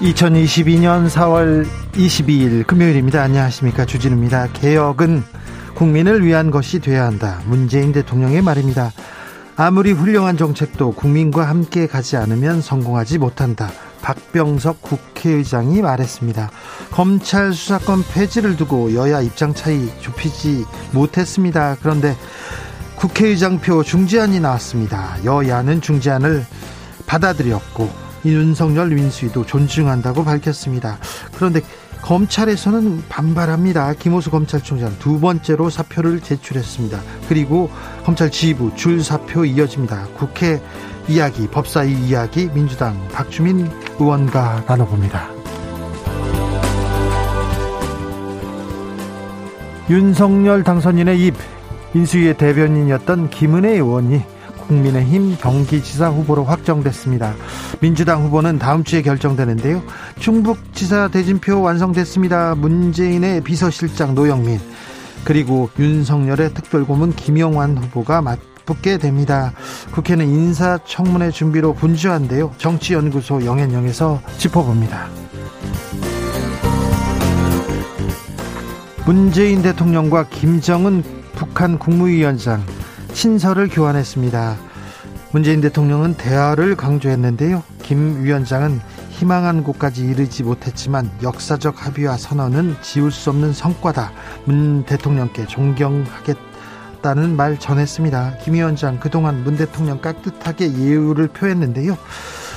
2022년 4월 22일 금요일입니다. 안녕하십니까. 주진우입니다. 개혁은 국민을 위한 것이 돼야 한다. 문재인 대통령의 말입니다. 아무리 훌륭한 정책도 국민과 함께 가지 않으면 성공하지 못한다. 박병석 국회의장이 말했습니다. 검찰 수사권 폐지를 두고 여야 입장 차이 좁히지 못했습니다. 그런데 국회의장표 중재안이 나왔습니다. 여야는 중재안을 받아들였고 윤석열 민수위도 존중한다고 밝혔습니다. 그런데 검찰에서는 반발합니다. 김호수 검찰총장 두 번째로 사표를 제출했습니다. 그리고 검찰 지휘부 줄 사표 이어집니다. 국회 이야기, 법사위 이야기, 민주당 박주민 의원과 나눠봅니다. 윤석열 당선인의 입, 인수위의 대변인이었던 김은혜 의원이 국민의힘 경기지사 후보로 확정됐습니다. 민주당 후보는 다음 주에 결정되는데요. 충북지사 대진표 완성됐습니다. 문재인의 비서실장 노영민 그리고 윤석열의 특별고문 김영환 후보가 맞붙게 됩니다. 국회는 인사청문회 준비로 분주한데요. 정치연구소 영앤영에서 짚어봅니다. 문재인 대통령과 김정은 북한 국무위원장 친서를 교환했습니다. 문재인 대통령은 대화를 강조했는데요. 김 위원장은 희망한 곳까지 이르지 못했지만 역사적 합의와 선언은 지울 수 없는 성과다. 문 대통령께 존경하겠다는 말 전했습니다. 김 위원장 그동안 문 대통령 깍듯하게 예우를 표했는데요.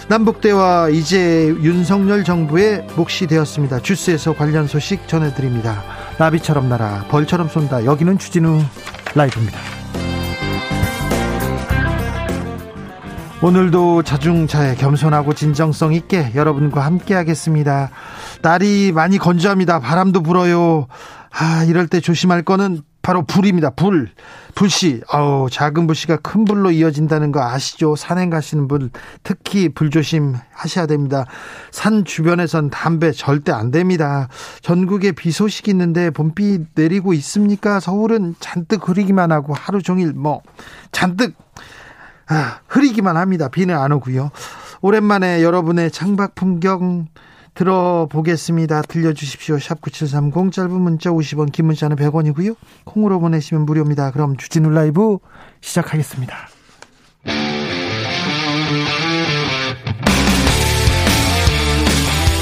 남북대화 이제 윤석열 정부의 몫이 되었습니다. 주스에서 관련 소식 전해드립니다. 나비처럼 날아 벌처럼 쏜다. 여기는 주진우 라이브입니다. 오늘도 자중차에 겸손하고 진정성 있게 여러분과 함께 하겠습니다. 날이 많이 건조합니다. 바람도 불어요. 아, 이럴 때 조심할 거는 바로 불입니다. 불. 불씨. 아우, 작은 불씨가 큰 불로 이어진다는 거 아시죠? 산행 가시는 분 특히 불조심 하셔야 됩니다. 산 주변에선 담배 절대 안 됩니다. 전국에 비 소식이 있는데 봄비 내리고 있습니까? 서울은 잔뜩 흐리기만 하고 하루 종일 뭐 잔뜩 아, 흐리기만 합니다. 비는 안 오고요. 오랜만에 여러분의 창밖 풍경 들어보겠습니다. 들려주십시오. 샵 9730 짧은 문자 50원 긴 문자는 100원이고요. 콩으로 보내시면 무료입니다. 그럼 주진우 라이브 시작하겠습니다.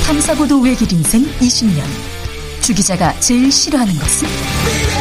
탐사보도 외길 인생 20년 주 기자가 제일 싫어하는 것은?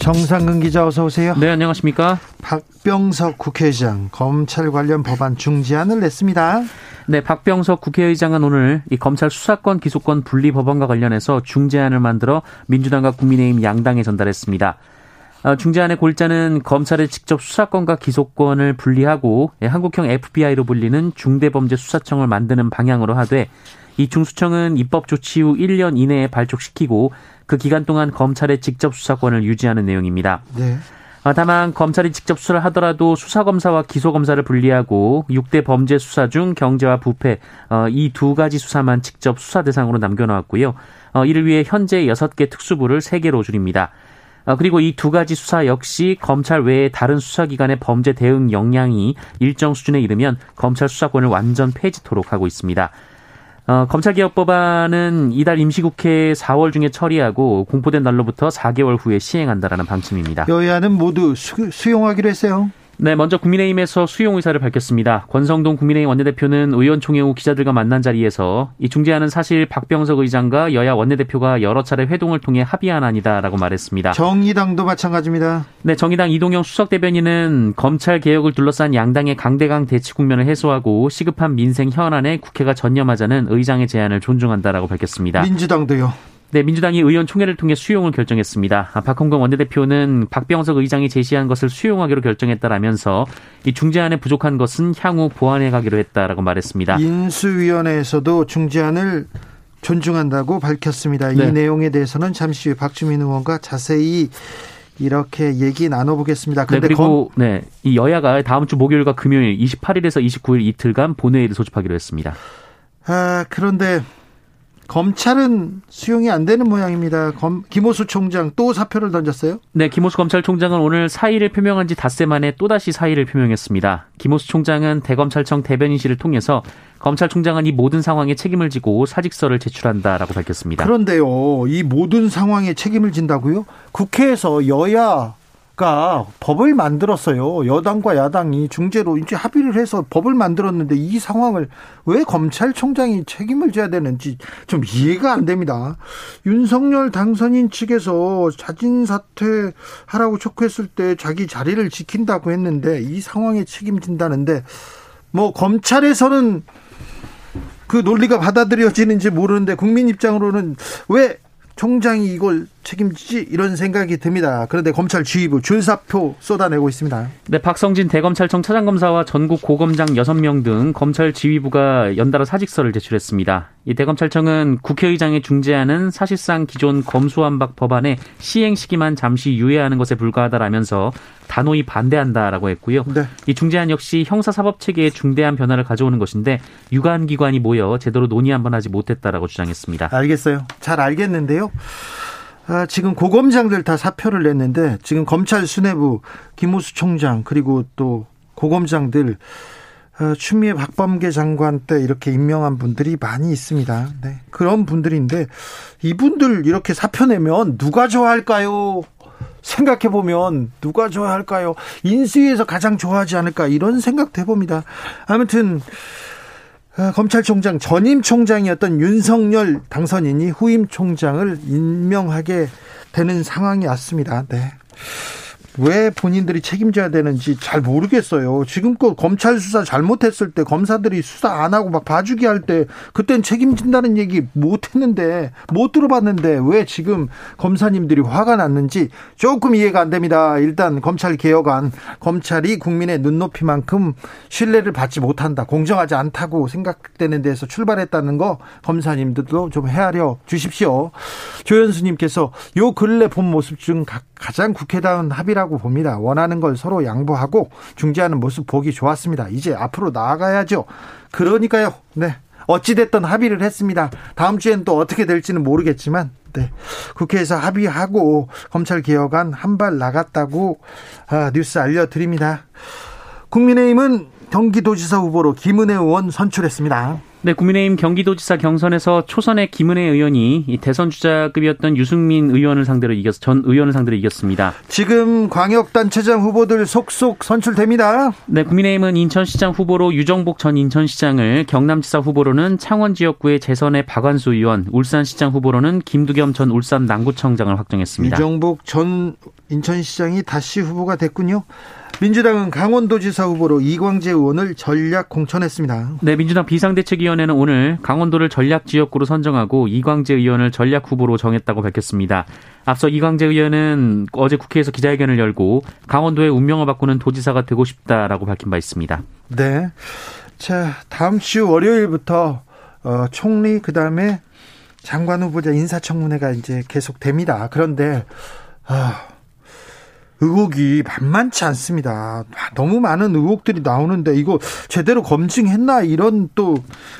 정상근 기자 어서 오세요. 네, 안녕하십니까? 박병석 국회의장 검찰 관련 법안 중지안을 냈습니다. 네, 박병석 국회의장은 오늘 이 검찰 수사권 기소권 분리 법안과 관련해서 중재안을 만들어 민주당과 국민의힘 양당에 전달했습니다. 어, 중재안의 골자는 검찰의 직접 수사권과 기소권을 분리하고 예, 한국형 FBI로 불리는 중대범죄수사청을 만드는 방향으로 하되 이 중수청은 입법 조치 후 1년 이내에 발족시키고 그 기간 동안 검찰의 직접 수사권을 유지하는 내용입니다. 네. 어, 다만 검찰이 직접 수사를 하더라도 수사검사와 기소검사를 분리하고 6대 범죄 수사 중 경제와 부패 어, 이두 가지 수사만 직접 수사 대상으로 남겨놓았고요. 어, 이를 위해 현재 6개 특수부를 3개로 줄입니다. 그리고 이 두 가지 수사 역시 검찰 외에 다른 수사기관의 범죄 대응 역량이 일정 수준에 이르면 검찰 수사권을 완전 폐지토록 하고 있습니다. 어, 검찰개혁 법안은 이달 임시국회 4월 중에 처리하고 공포된 날로부터 4개월 후에 시행한다라는 방침입니다. 여야는 모두 수, 수용하기로 했어요. 네, 먼저 국민의힘에서 수용 의사를 밝혔습니다. 권성동 국민의힘 원내대표는 의원총회 후 기자들과 만난 자리에서 이 중재안은 사실 박병석 의장과 여야 원내대표가 여러 차례 회동을 통해 합의한 안이다라고 말했습니다. 정의당도 마찬가지입니다. 네, 정의당 이동영 수석 대변인은 검찰 개혁을 둘러싼 양당의 강대강 대치 국면을 해소하고 시급한 민생 현안에 국회가 전념하자는 의장의 제안을 존중한다라고 밝혔습니다. 민주당도요. 네, 민주당이 의원 총회를 통해 수용을 결정했습니다. 아, 박홍근 원내대표는 박병석 의장이 제시한 것을 수용하기로 결정했다라면서 이 중재안에 부족한 것은 향후 보완해 가기로 했다라고 말했습니다. 인수위원회에서도 중재안을 존중한다고 밝혔습니다. 네. 이 내용에 대해서는 잠시 후 박주민 의원과 자세히 이렇게 얘기 나눠보겠습니다. 네, 그리고 검... 네, 이 여야가 다음 주 목요일과 금요일 28일에서 29일 이틀간 본회의를 소집하기로 했습니다. 아, 그런데 검찰은 수용이 안 되는 모양입니다. 검, 김호수 총장 또 사표를 던졌어요? 네, 김호수 검찰총장은 오늘 사의를 표명한 지 닷새 만에 또다시 사의를 표명했습니다. 김호수 총장은 대검찰청 대변인실을 통해서 검찰총장은 이 모든 상황에 책임을 지고 사직서를 제출한다라고 밝혔습니다. 그런데요, 이 모든 상황에 책임을 진다고요? 국회에서 여야 가 법을 만들었어요. 여당과 야당이 중재로 이제 합의를 해서 법을 만들었는데 이 상황을 왜 검찰총장이 책임을 져야 되는지 좀 이해가 안 됩니다. 윤석열 당선인 측에서 자진 사퇴하라고 촉구했을 때 자기 자리를 지킨다고 했는데 이 상황에 책임진다는데 뭐 검찰에서는 그 논리가 받아들여지는지 모르는데 국민 입장으로는 왜 총장이 이걸 책임지지 이런 생각이 듭니다. 그런데 검찰 지휘부 줄사표 쏟아내고 있습니다. 네, 박성진 대검찰청 차장검사와 전국 고검장 6명 등 검찰 지휘부가 연달아 사직서를 제출했습니다. 이 대검찰청은 국회의장의 중재안은 사실상 기존 검수완박 법안의 시행 시기만 잠시 유예하는 것에 불과하다라면서 단호히 반대한다라고 했고요. 네. 이 중재안 역시 형사사법 체계에 중대한 변화를 가져오는 것인데 유관 기관이 모여 제대로 논의 한번 하지 못했다라고 주장했습니다. 알겠어요. 잘 알겠는데요. 아, 지금 고검장들 다 사표를 냈는데 지금 검찰 수뇌부 김호수 총장 그리고 또 고검장들 어, 추미애 박범계 장관 때 이렇게 임명한 분들이 많이 있습니다. 네. 그런 분들인데 이분들 이렇게 사표 내면 누가 좋아할까요? 생각해 보면 누가 좋아할까요? 인수위에서 가장 좋아하지 않을까 이런 생각도 해봅니다. 아무튼 어, 검찰총장 전임 총장이었던 윤석열 당선인이 후임 총장을 임명하게 되는 상황이 왔습니다. 네. 왜 본인들이 책임져야 되는지 잘 모르겠어요. 지금껏 검찰 수사 잘못했을 때 검사들이 수사 안 하고 막 봐주기 할 때 그땐 책임진다는 얘기 못 했는데 못 들어봤는데 왜 지금 검사님들이 화가 났는지 조금 이해가 안 됩니다. 일단 검찰 개혁안 검찰이 국민의 눈높이만큼 신뢰를 받지 못한다. 공정하지 않다고 생각되는 데서 출발했다는 거 검사님들도 좀 헤아려 주십시오. 조현수님께서 요 근래 본 모습 중 가장 국회다운 합의라고 봅니다. 원하는 걸 서로 양보하고 중재하는 모습 보기 좋았습니다. 이제 앞으로 나아가야죠. 그러니까요. 네. 어찌됐든 합의를 했습니다. 다음 주엔 또 어떻게 될지는 모르겠지만, 네. 국회에서 합의하고 검찰 개혁안 한 발 나갔다고 아, 뉴스 알려드립니다. 국민의힘은 경기도지사 후보로 김은혜 의원 선출했습니다. 네, 국민의힘 경기도지사 경선에서 초선의 김은혜 의원이 대선 주자급이었던 유승민 의원을 상대로 이겼 전 의원을 상대로 이겼습니다. 지금 광역단체장 후보들 속속 선출됩니다. 네, 국민의힘은 인천시장 후보로 유정복 전 인천시장을 경남지사 후보로는 창원 지역구의 재선의 박완수 의원, 울산시장 후보로는 김두겸 전 울산 남구청장을 확정했습니다. 유정복 전 인천시장이 다시 후보가 됐군요. 민주당은 강원도지사 후보로 이광재 의원을 전략 공천했습니다. 네, 민주당 비상대책위원회는 오늘 강원도를 전략 지역구로 선정하고 이광재 의원을 전략 후보로 정했다고 밝혔습니다. 앞서 이광재 의원은 어제 국회에서 기자회견을 열고 강원도의 운명을 바꾸는 도지사가 되고 싶다라고 밝힌 바 있습니다. 네. 자, 다음 주 월요일부터 어, 총리 그다음에 장관 후보자 인사청문회가 이제 계속됩니다. 그런데 아 의혹이 만만치 않습니다. 너무 많은 의혹들이 나오는데 이거 제대로 검증했나 이런 또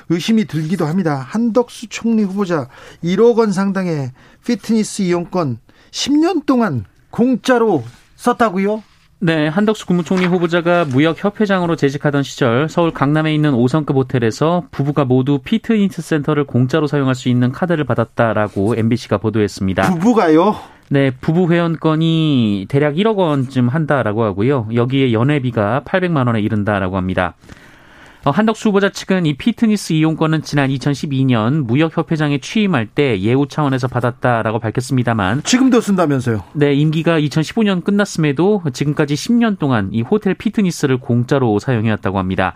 의심이 들기도 합니다. 한덕수 총리 후보자 1억 원 상당의 피트니스 이용권 10년 동안 공짜로 썼다고요? 네, 한덕수 국무총리 후보자가 무역협회장으로 재직하던 시절 서울 강남에 있는 5성급 호텔에서 부부가 모두 피트니스 센터를 공짜로 사용할 수 있는 카드를 받았다라고 MBC가 보도했습니다. 부부가요? 네, 부부 회원권이 대략 1억 원쯤 한다라고 하고요. 여기에 연회비가 800만 원에 이른다라고 합니다. 어, 한덕수 후보자 측은 이 피트니스 이용권은 지난 2012년 무역협회장에 취임할 때 예우 차원에서 받았다라고 밝혔습니다만 지금도 쓴다면서요? 네, 임기가 2015년 끝났음에도 지금까지 10년 동안 이 호텔 피트니스를 공짜로 사용해왔다고 합니다.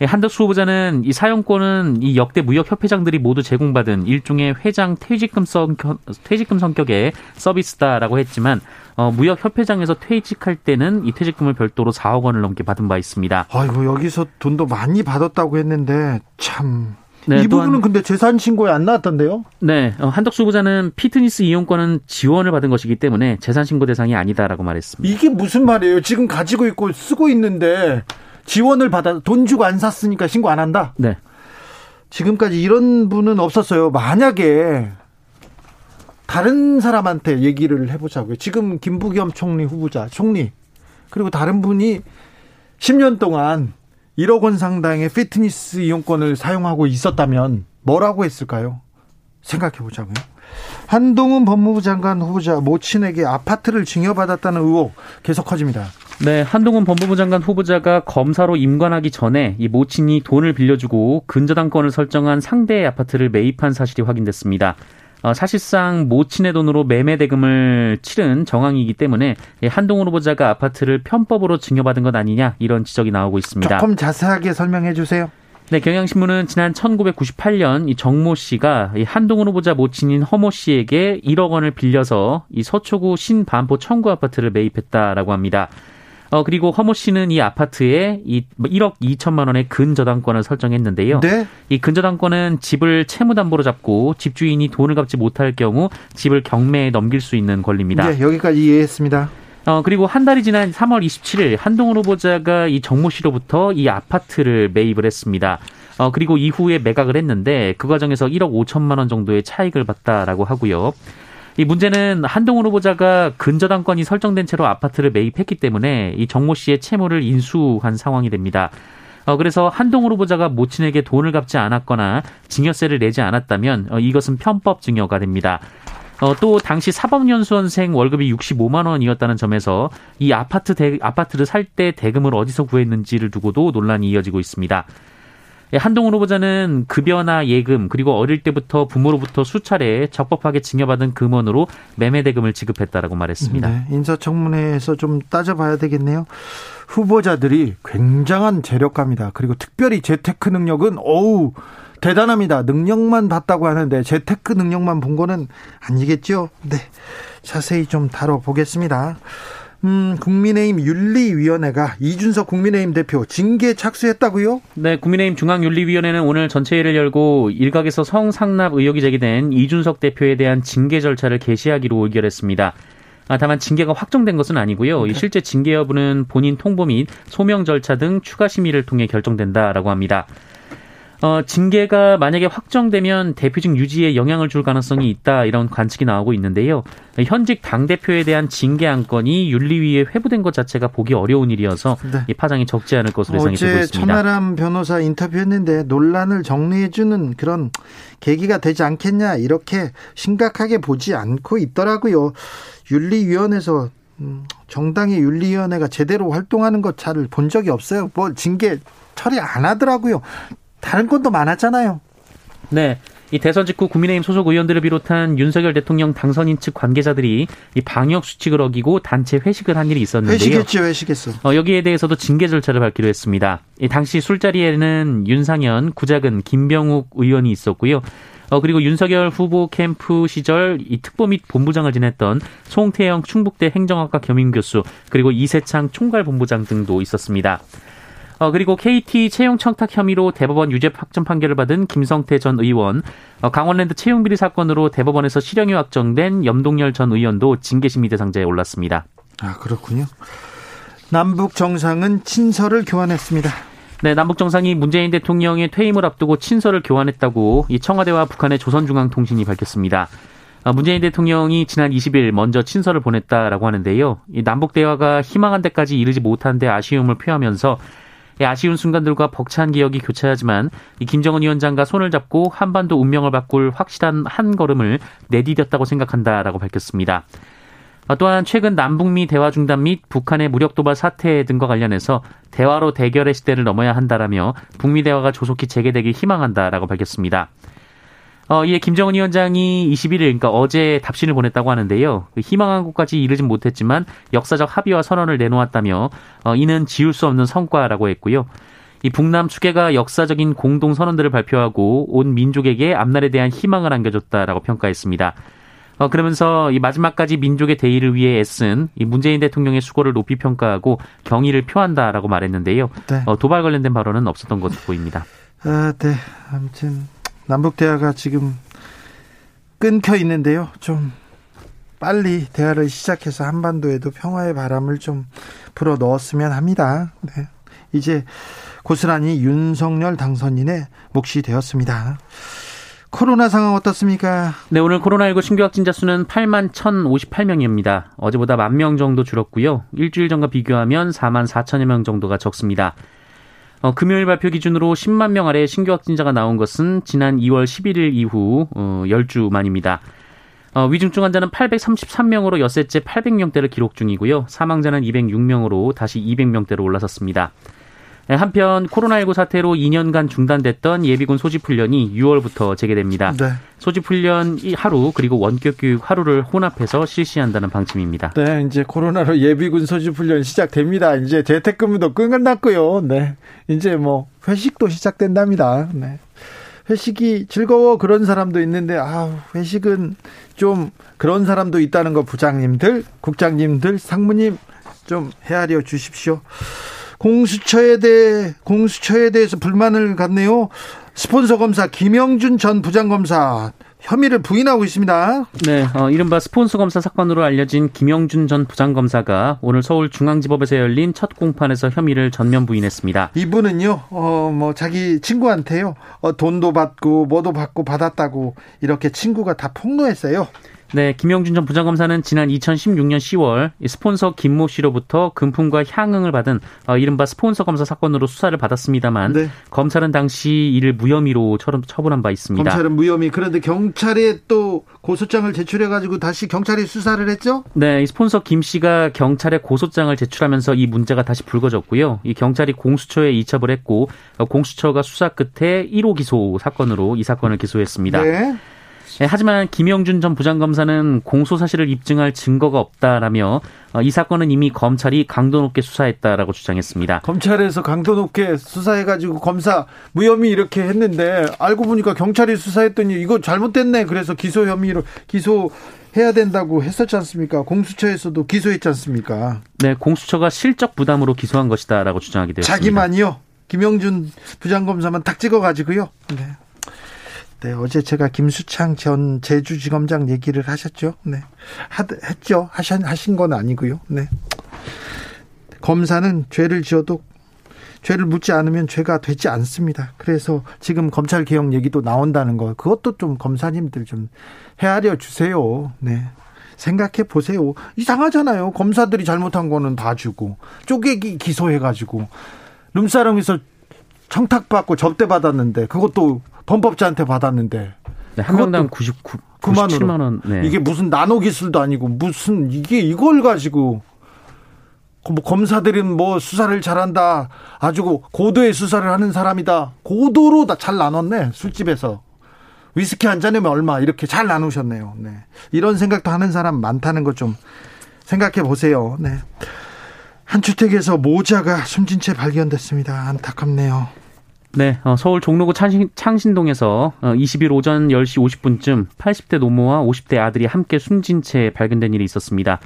예, 한덕수 후보자는 이 사용권은 이 역대 무역협회장들이 모두 제공받은 일종의 회장 퇴직금 성격, 퇴직금 성격의 서비스다라고 했지만 어, 무역협회장에서 퇴직할 때는 이 퇴직금을 별도로 4억 원을 넘게 받은 바 있습니다. 아이고 여기서 돈도 많이 받았다고 했는데 참. 네, 이 부분은 근데 재산 신고에 안 나왔던데요? 네, 어, 한덕수 후보자는 피트니스 이용권은 지원을 받은 것이기 때문에 재산 신고 대상이 아니다라고 말했습니다. 이게 무슨 말이에요? 지금 가지고 있고 쓰고 있는데 지원을 받아 돈 주고 안 샀으니까 신고 안 한다. 네. 지금까지 이런 분은 없었어요. 만약에 다른 사람한테 얘기를 해보자고요. 지금 김부겸 총리 후보자, 총리 그리고 다른 분이 10년 동안 1억 원 상당의 피트니스 이용권을 사용하고 있었다면 뭐라고 했을까요? 생각해 보자고요. 한동훈 법무부 장관 후보자 모친에게 아파트를 증여받았다는 의혹 계속 커집니다. 네, 한동훈 법무부 장관 후보자가 검사로 임관하기 전에 이 모친이 돈을 빌려주고 근저당권을 설정한 상대의 아파트를 매입한 사실이 확인됐습니다. 어, 사실상 모친의 돈으로 매매 대금을 치른 정황이기 때문에 한동훈 후보자가 아파트를 편법으로 증여받은 것 아니냐 이런 지적이 나오고 있습니다. 조금 자세하게 설명해 주세요. 네, 경향신문은 지난 1998년 이 정모 씨가 이 한동훈 후보자 모친인 허모 씨에게 1억 원을 빌려서 이 서초구 신반포 청구 아파트를 매입했다라고 합니다. 어, 그리고 허모 씨는 이 아파트에 이 1억 2천만 원의 근저당권을 설정했는데요. 네? 이 근저당권은 집을 채무담보로 잡고 집주인이 돈을 갚지 못할 경우 집을 경매에 넘길 수 있는 권리입니다. 네, 여기까지 이해했습니다. 어, 그리고 한 달이 지난 3월 27일 한동훈 후보자가 이 정모 씨로부터 이 아파트를 매입을 했습니다. 어, 그리고 이후에 매각을 했는데 그 과정에서 1억 5천만 원 정도의 차익을 봤다라고 하고요. 이 문제는 한동훈 후보자가 근저당권이 설정된 채로 아파트를 매입했기 때문에 이 정모 씨의 채무를 인수한 상황이 됩니다. 어, 그래서 한동훈 후보자가 모친에게 돈을 갚지 않았거나 증여세를 내지 않았다면 어, 이것은 편법 증여가 됩니다. 어, 또 당시 사법연수원생 월급이 65만 원이었다는 점에서 이 아파트 대, 아파트를 살 때 대금을 어디서 구했는지를 두고도 논란이 이어지고 있습니다. 예, 한동훈 후보자는 급여나 예금 그리고 어릴 때부터 부모로부터 수차례 적법하게 증여받은 금원으로 매매 대금을 지급했다라고 말했습니다. 네, 인사청문회에서 좀 따져봐야 되겠네요. 후보자들이 굉장한 재력가입니다. 그리고 특별히 재테크 능력은 어우 대단합니다. 능력만 봤다고 하는데 재테크 능력만 본 거는 아니겠죠? 네. 자세히 좀 다뤄보겠습니다. 음, 국민의힘 윤리위원회가 이준석 국민의힘 대표 징계 착수했다고요? 네, 국민의힘 중앙윤리위원회는 오늘 전체회를 열고 일각에서 성상납 의혹이 제기된 이준석 대표에 대한 징계 절차를 개시하기로 의결했습니다. 아, 다만 징계가 확정된 것은 아니고요. 네. 실제 징계 여부는 본인 통보 및 소명 절차 등 추가 심의를 통해 결정된다라고 합니다. 어, 징계가 만약에 확정되면 대표직 유지에 영향을 줄 가능성이 있다 이런 관측이 나오고 있는데요. 현직 당 대표에 대한 징계 안건이 윤리위에 회부된 것 자체가 보기 어려운 일이어서 네. 이 파장이 적지 않을 것으로 예상이 되고 있습니다. 천하람 변호사 인터뷰했는데 논란을 정리해주는 그런 계기가 되지 않겠냐 이렇게 심각하게 보지 않고 있더라고요. 윤리위원회에서 음, 정당의 윤리위원회가 제대로 활동하는 것 잘 본 적이 없어요. 뭐 징계 처리 안 하더라고요. 다른 건도 많았잖아요. 네. 이 대선 직후 국민의힘 소속 의원들을 비롯한 윤석열 대통령 당선인 측 관계자들이 이 방역 수칙을 어기고 단체 회식을 한 일이 있었는데요. 회식했죠, 회식했어. 어, 여기에 대해서도 징계 절차를 밟기로 했습니다. 이 당시 술자리에는 윤상현, 구작은, 김병욱 의원이 있었고요. 어, 그리고 윤석열 후보 캠프 시절 이 특보 및 본부장을 지냈던 송태영 충북대 행정학과 겸임교수 그리고 이세창 총괄본부장 등도 있었습니다. 어, 그리고 KT 채용 청탁 혐의로 대법원 유죄 확정 판결을 받은 김성태 전 의원, 어, 강원랜드 채용 비리 사건으로 대법원에서 실형이 확정된 염동열 전 의원도 징계심의 대상자에 올랐습니다. 아 그렇군요. 남북 정상은 친서를 교환했습니다. 네, 남북 정상이 문재인 대통령의 퇴임을 앞두고 친서를 교환했다고 이 청와대와 북한의 조선중앙통신이 밝혔습니다. 어, 문재인 대통령이 지난 20일 먼저 친서를 보냈다라고 하는데요. 이 남북 대화가 희망한 데까지 이르지 못한 데 아쉬움을 표하면서 아쉬운 순간들과 벅찬 기억이 교차하지만 이 김정은 위원장과 손을 잡고 한반도 운명을 바꿀 확실한 한 걸음을 내디뎠다고 생각한다라고 밝혔습니다. 어, 또한 최근 남북미 대화 중단 및 북한의 무력 도발 사태 등과 관련해서 대화로 대결의 시대를 넘어야 한다라며 북미 대화가 조속히 재개되길 희망한다라고 밝혔습니다. 어, 이에 김정은 위원장이 21일, 그러니까 어제 답신을 보냈다고 하는데요. 그 희망한 곳까지 이르진 못했지만 역사적 합의와 선언을 내놓았다며 어, 이는 지울 수 없는 성과라고 했고요. 이 북남 추계가 역사적인 공동 선언들을 발표하고 온 민족에게 앞날에 대한 희망을 안겨줬다라고 평가했습니다. 어, 그러면서 이 마지막까지 민족의 대의를 위해 애쓴 이 문재인 대통령의 수고를 높이 평가하고 경의를 표한다라고 말했는데요. 네. 어, 도발 관련된 발언은 없었던 것으로 보입니다. 아, 네. 아무튼 남북 대화가 지금 끊겨 있는데요. 좀 빨리 대화를 시작해서 한반도에도 평화의 바람을 좀 불어 넣었으면 합니다. 네. 이제 고스란히 윤석열 당선인의 몫이 되었습니다. 코로나 상황 어떻습니까? 네, 오늘 코로나19 신규 확진자 수는 8만 1,058명입니다. 어제보다 만 명 정도 줄었고요. 일주일 전과 비교하면 4만 4천여 명 정도가 적습니다. 어, 금요일 발표 기준으로 10만 명 아래 신규 확진자가 나온 것은 지난 2월 11일 이후 어, 10주 만입니다. 어, 위중증 환자는 833명으로 엿새째 800명대를 기록 중이고요. 사망자는 206명으로 다시 200명대로 올라섰습니다. 네, 한편 코로나19 사태로 2년간 중단됐던 예비군 소집 훈련이 6월부터 재개됩니다. 네. 소집 훈련 하루 그리고 원격 교육 하루를 혼합해서 실시한다는 방침입니다. 네, 이제 코로나로 예비군 소집 훈련 시작됩니다. 이제 재택근무도 끝났고요. 네. 이제 뭐 회식도 시작된답니다. 네. 회식이 즐거워 그런 사람도 있는데 아, 회식은 좀 그런 사람도 있다는 거 부장님들, 국장님들, 상무님 좀 헤아려 주십시오. 공수처에 대해 공수처에 대해서 불만을 갖네요. 스폰서 검사 김영준 전 부장검사 혐의를 부인하고 있습니다. 네, 어, 이른바 스폰서 검사 사건으로 알려진 김영준 전 부장검사가 오늘 서울중앙지법에서 열린 첫 공판에서 혐의를 전면 부인했습니다. 이분은요, 어, 뭐 자기 친구한테요, 어, 돈도 받고 뭐도 받고 받았다고 이렇게 친구가 다 폭로했어요. 네, 김영준 전 부장검사는 지난 2016년 10월 스폰서 김모 씨로부터 금품과 향응을 받은 어, 이른바 스폰서 검사 사건으로 수사를 받았습니다만 네. 검찰은 당시 이를 무혐의로 처분한 바 있습니다. 검찰은 무혐의. 그런데 경찰에 또 고소장을 제출해 가지고 다시 경찰이 수사를 했죠? 네, 이 스폰서 김 씨가 경찰에 고소장을 제출하면서 이 문제가 다시 불거졌고요. 이 경찰이 공수처에 이첩을 했고 어, 공수처가 수사 끝에 1호 기소 사건으로 이 사건을 기소했습니다. 네. 네, 하지만 김영준 전 부장검사는 공소 사실을 입증할 증거가 없다라며 어, 이 사건은 이미 검찰이 강도 높게 수사했다라고 주장했습니다. 검찰에서 강도 높게 수사해가지고 검사 무혐의 이렇게 했는데 알고 보니까 경찰이 수사했더니 이거 잘못됐네. 그래서 기소 혐의로 기소 해야 된다고 했었지 않습니까? 공수처에서도 기소했지 않습니까? 네, 공수처가 실적 부담으로 기소한 것이다라고 주장하게 되었습니다. 자기만이요. 김영준 부장검사만 딱 찍어가지고요. 네. 네, 어제 제가 김수창 전 제주지검장 얘기를 하셨죠. 네. 하, 했죠. 하신, 하신 건 아니고요. 네. 검사는 죄를 지어도 죄를 묻지 않으면 죄가 되지 않습니다. 그래서 지금 검찰 개혁 얘기도 나온다는 거 그것도 좀 검사님들 좀 헤아려 주세요. 네. 생각해 보세요. 이상하잖아요. 검사들이 잘못한 거는 봐주고 쪼개기 기소해 가지고 룸사롱에서 청탁받고 접대받았는데 그것도 범법자한테 받았는데 네, 한 명당 99 97만 원. 네. 이게 무슨 나노 기술도 아니고 무슨 이게 이걸 가지고 뭐 검사들은 뭐 수사를 잘한다. 아주 고도의 수사를 하는 사람이다. 고도로 다 잘 나눴네. 술집에서. 위스키 한 잔이면 얼마 이렇게 잘 나누셨네요. 네. 이런 생각도 하는 사람 많다는 거 좀 생각해 보세요. 네. 한 주택에서 모자가 숨진 채 발견됐습니다. 안타깝네요. 네, 어, 서울 종로구 창신, 동에서 20일 어, 오전 10시 50분쯤 80대 노모와 50대 아들이 함께 숨진 채 발견된 일이 있었습니다.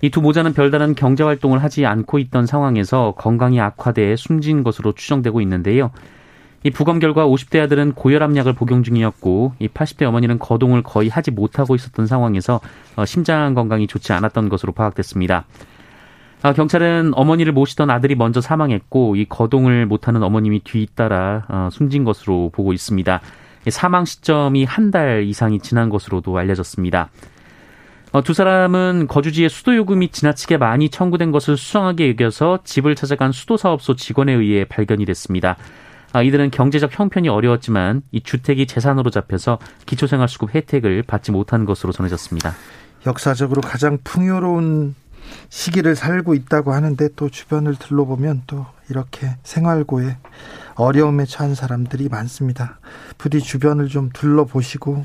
이 두 모자는 별다른 경제 활동을 하지 않고 있던 상황에서 건강이 악화돼 숨진 것으로 추정되고 있는데요. 이 부검 결과 50대 아들은 고혈압 약을 복용 중이었고 이 80대 어머니는 거동을 거의 하지 못하고 있었던 상황에서 어, 심장 건강이 좋지 않았던 것으로 파악됐습니다. 아, 경찰은 어머니를 모시던 아들이 먼저 사망했고 이 거동을 못하는 어머님이 뒤따라 어, 숨진 것으로 보고 있습니다. 사망 시점이 한 달 이상이 지난 것으로도 알려졌습니다. 어, 두 사람은 거주지에 수도 요금이 지나치게 많이 청구된 것을 수상하게 여겨서 집을 찾아간 수도사업소 직원에 의해 발견이 됐습니다. 아, 이들은 경제적 형편이 어려웠지만 이 주택이 재산으로 잡혀서 기초생활수급 혜택을 받지 못한 것으로 전해졌습니다. 역사적으로 가장 풍요로운 시기를 살고 있다고 하는데 또 주변을 둘러보면 또 이렇게 생활고에 어려움에 처한 사람들이 많습니다. 부디 주변을 좀 둘러보시고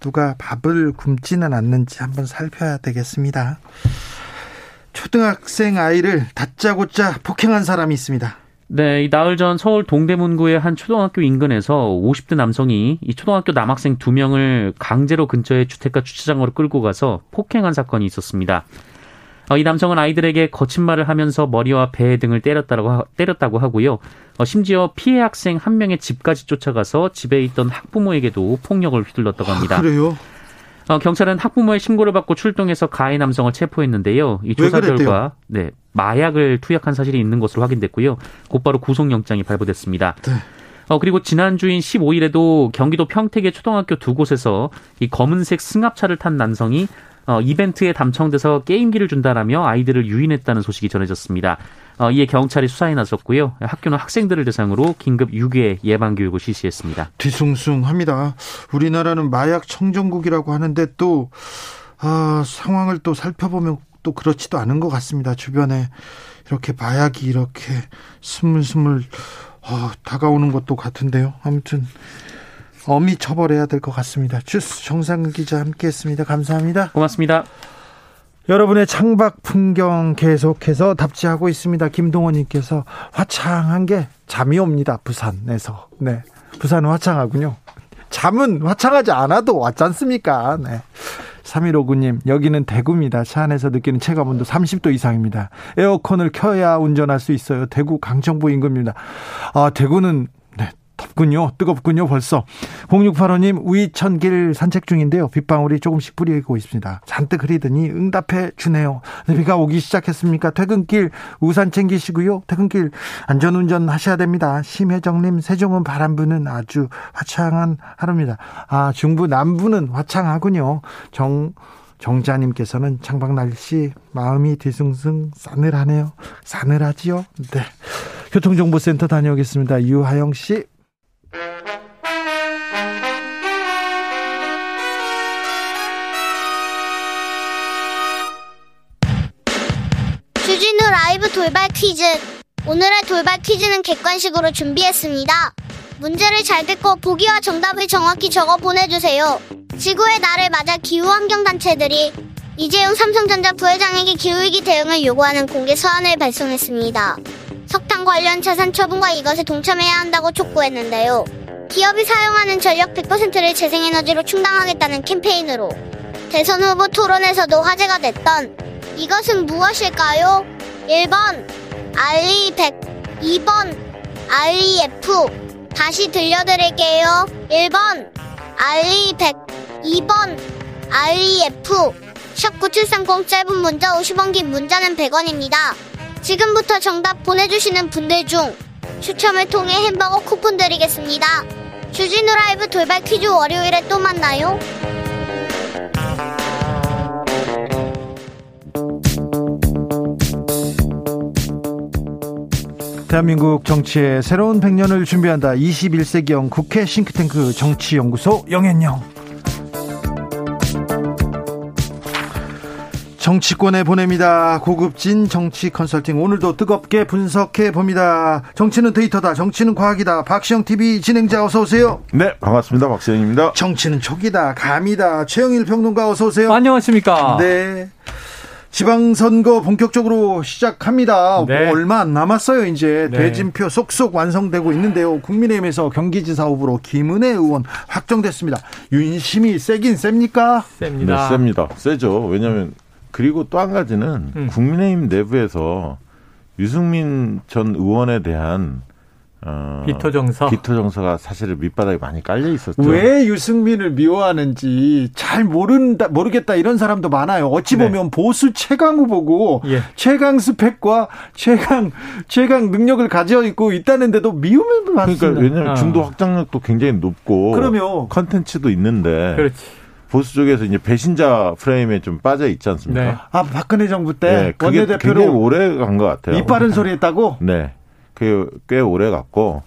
누가 밥을 굶지는 않는지 한번 살펴야 되겠습니다. 초등학생 아이를 다짜고짜 폭행한 사람이 있습니다. 네, 이 나흘 전 서울 동대문구의 한 초등학교 인근에서 50대 남성이 이 초등학교 남학생 2명을 강제로 근처의 주택가 주차장으로 끌고 가서 폭행한 사건이 있었습니다. 어, 이 남성은 아이들에게 거친 말을 하면서 머리와 배 등을 때렸다고, 때렸다고 하고요. 어, 심지어 피해 학생 한 명의 집까지 쫓아가서 집에 있던 학부모에게도 폭력을 휘둘렀다고 합니다. 아, 그래요? 어, 경찰은 학부모의 신고를 받고 출동해서 가해 남성을 체포했는데요. 이 조사 결과 네, 마약을 투약한 사실이 있는 것으로 확인됐고요. 곧바로 구속영장이 발부됐습니다. 네. 어, 그리고 지난주인 15일에도 경기도 평택의 초등학교 두 곳에서 이 검은색 승합차를 탄 남성이 어, 이벤트에 담청돼서 게임기를 준다라며 아이들을 유인했다는 소식이 전해졌습니다. 어, 이에 경찰이 수사에 나섰고요. 학교는 학생들을 대상으로 긴급 유괴 예방 교육을 실시했습니다. 뒤숭숭합니다. 우리나라는 마약 청정국이라고 하는데 또 아, 상황을 또 살펴보면 또 그렇지도 않은 것 같습니다. 주변에 이렇게 마약이 이렇게 스물스물 어, 다가오는 것도 같은데요. 아무튼 엄히 처벌해야 될 것 같습니다. 주스 정상근 기자 함께했습니다. 감사합니다. 고맙습니다. 여러분의 창밖 풍경 계속해서 답지하고 있습니다. 김동원님께서 화창한 게 잠이 옵니다. 부산에서. 네. 부산은 화창하군요. 잠은 화창하지 않아도 왔지 않습니까? 네. 3159님, 여기는 대구입니다. 차 안에서 느끼는 체감온도 30도 이상입니다. 에어컨을 켜야 운전할 수 있어요. 대구 강정부 인근입니다. 아, 대구는 덥군요. 뜨겁군요. 벌써. 0685님 우이천길 산책 중인데요. 빗방울이 조금씩 뿌리고 있습니다. 잔뜩 흐리더니 응답해 주네요. 비가 오기 시작했습니까? 퇴근길 우산 챙기시고요. 퇴근길 안전운전 하셔야 됩니다. 심혜정님 세종은 바람 부는 아주 화창한 하루입니다. 아 중부 남부는 화창하군요. 정 정자님께서는 창밖 날씨 마음이 뒤숭숭 싸늘하네요. 싸늘하지요? 네. 교통정보센터 다녀오겠습니다. 유하영 씨. 돌발 퀴즈. 오늘의 돌발 퀴즈는 객관식으로 준비했습니다. 문제를 잘 듣고 보기와 정답을 정확히 적어 보내주세요. 지구의 날을 맞아 기후환경단체들이 이재용 삼성전자 부회장에게 기후위기 대응을 요구하는 공개 서한을 발송했습니다. 석탄 관련 자산 처분과 이것에 동참해야 한다고 촉구했는데요. 기업이 사용하는 전력 100%를 재생에너지로 충당하겠다는 캠페인으로 대선 후보 토론에서도 화제가 됐던 이것은 무엇일까요? 1번 알리 100 2번 알리 F 다시 들려드릴게요. 1번 알리 100 2번 알리 F 샵9730 짧은 문자 50원 긴 문자는 100원입니다. 지금부터 정답 보내주시는 분들 중 추첨을 통해 햄버거 쿠폰 드리겠습니다. 주진우 라이브 돌발 퀴즈 월요일에 또 만나요. 대한민국 정치의 새로운 100년을 준비한다. 21세기형 국회 싱크탱크 정치연구소 영앤영. 정치권에 보냅니다. 고급진 정치 컨설팅 오늘도 뜨겁게 분석해 봅니다. 정치는 데이터다. 정치는 과학이다. 박시영 TV 진행자 어서 오세요. 네, 반갑습니다. 박시영입니다. 정치는 촉이다. 감이다. 최영일 평론가 어서 오세요. 안녕하십니까? 네. 지방선거 본격적으로 시작합니다. 네. 뭐 얼마 안 남았어요. 이제 네. 대진표 속속 완성되고 있는데요. 국민의힘에서 경기지사 후보로 김은혜 의원 확정됐습니다. 윤심이 세긴 셉니까? 셉니다. 네, 셉니다. 세죠. 왜냐하면 그리고 또 한 가지는 음. 국민의힘 내부에서 유승민 전 의원에 대한 어, 비토 정서. 비토 정서가 사실은 밑바닥에 많이 깔려 있었죠. 왜 유승민을 미워하는지 잘 모른다, 모르겠다 이런 사람도 많아요. 어찌 네. 보면 네. 보수 최강 후보고 예. 최강 스펙과 최강 최강 능력을 가지고 있고 있다는데도 미움을 받습니다. 그러니까 왜냐하면 어. 중도 확장력도 굉장히 높고 그러면 컨텐츠도 있는데 그렇지. 보수 쪽에서 이제 배신자 프레임에 좀 빠져 있지 않습니까? 네. 아 박근혜 정부 때 네, 원내대표로 오래 간 것 같아요. 입 바른 소리 했다고? 네. 꽤 오래 갔고,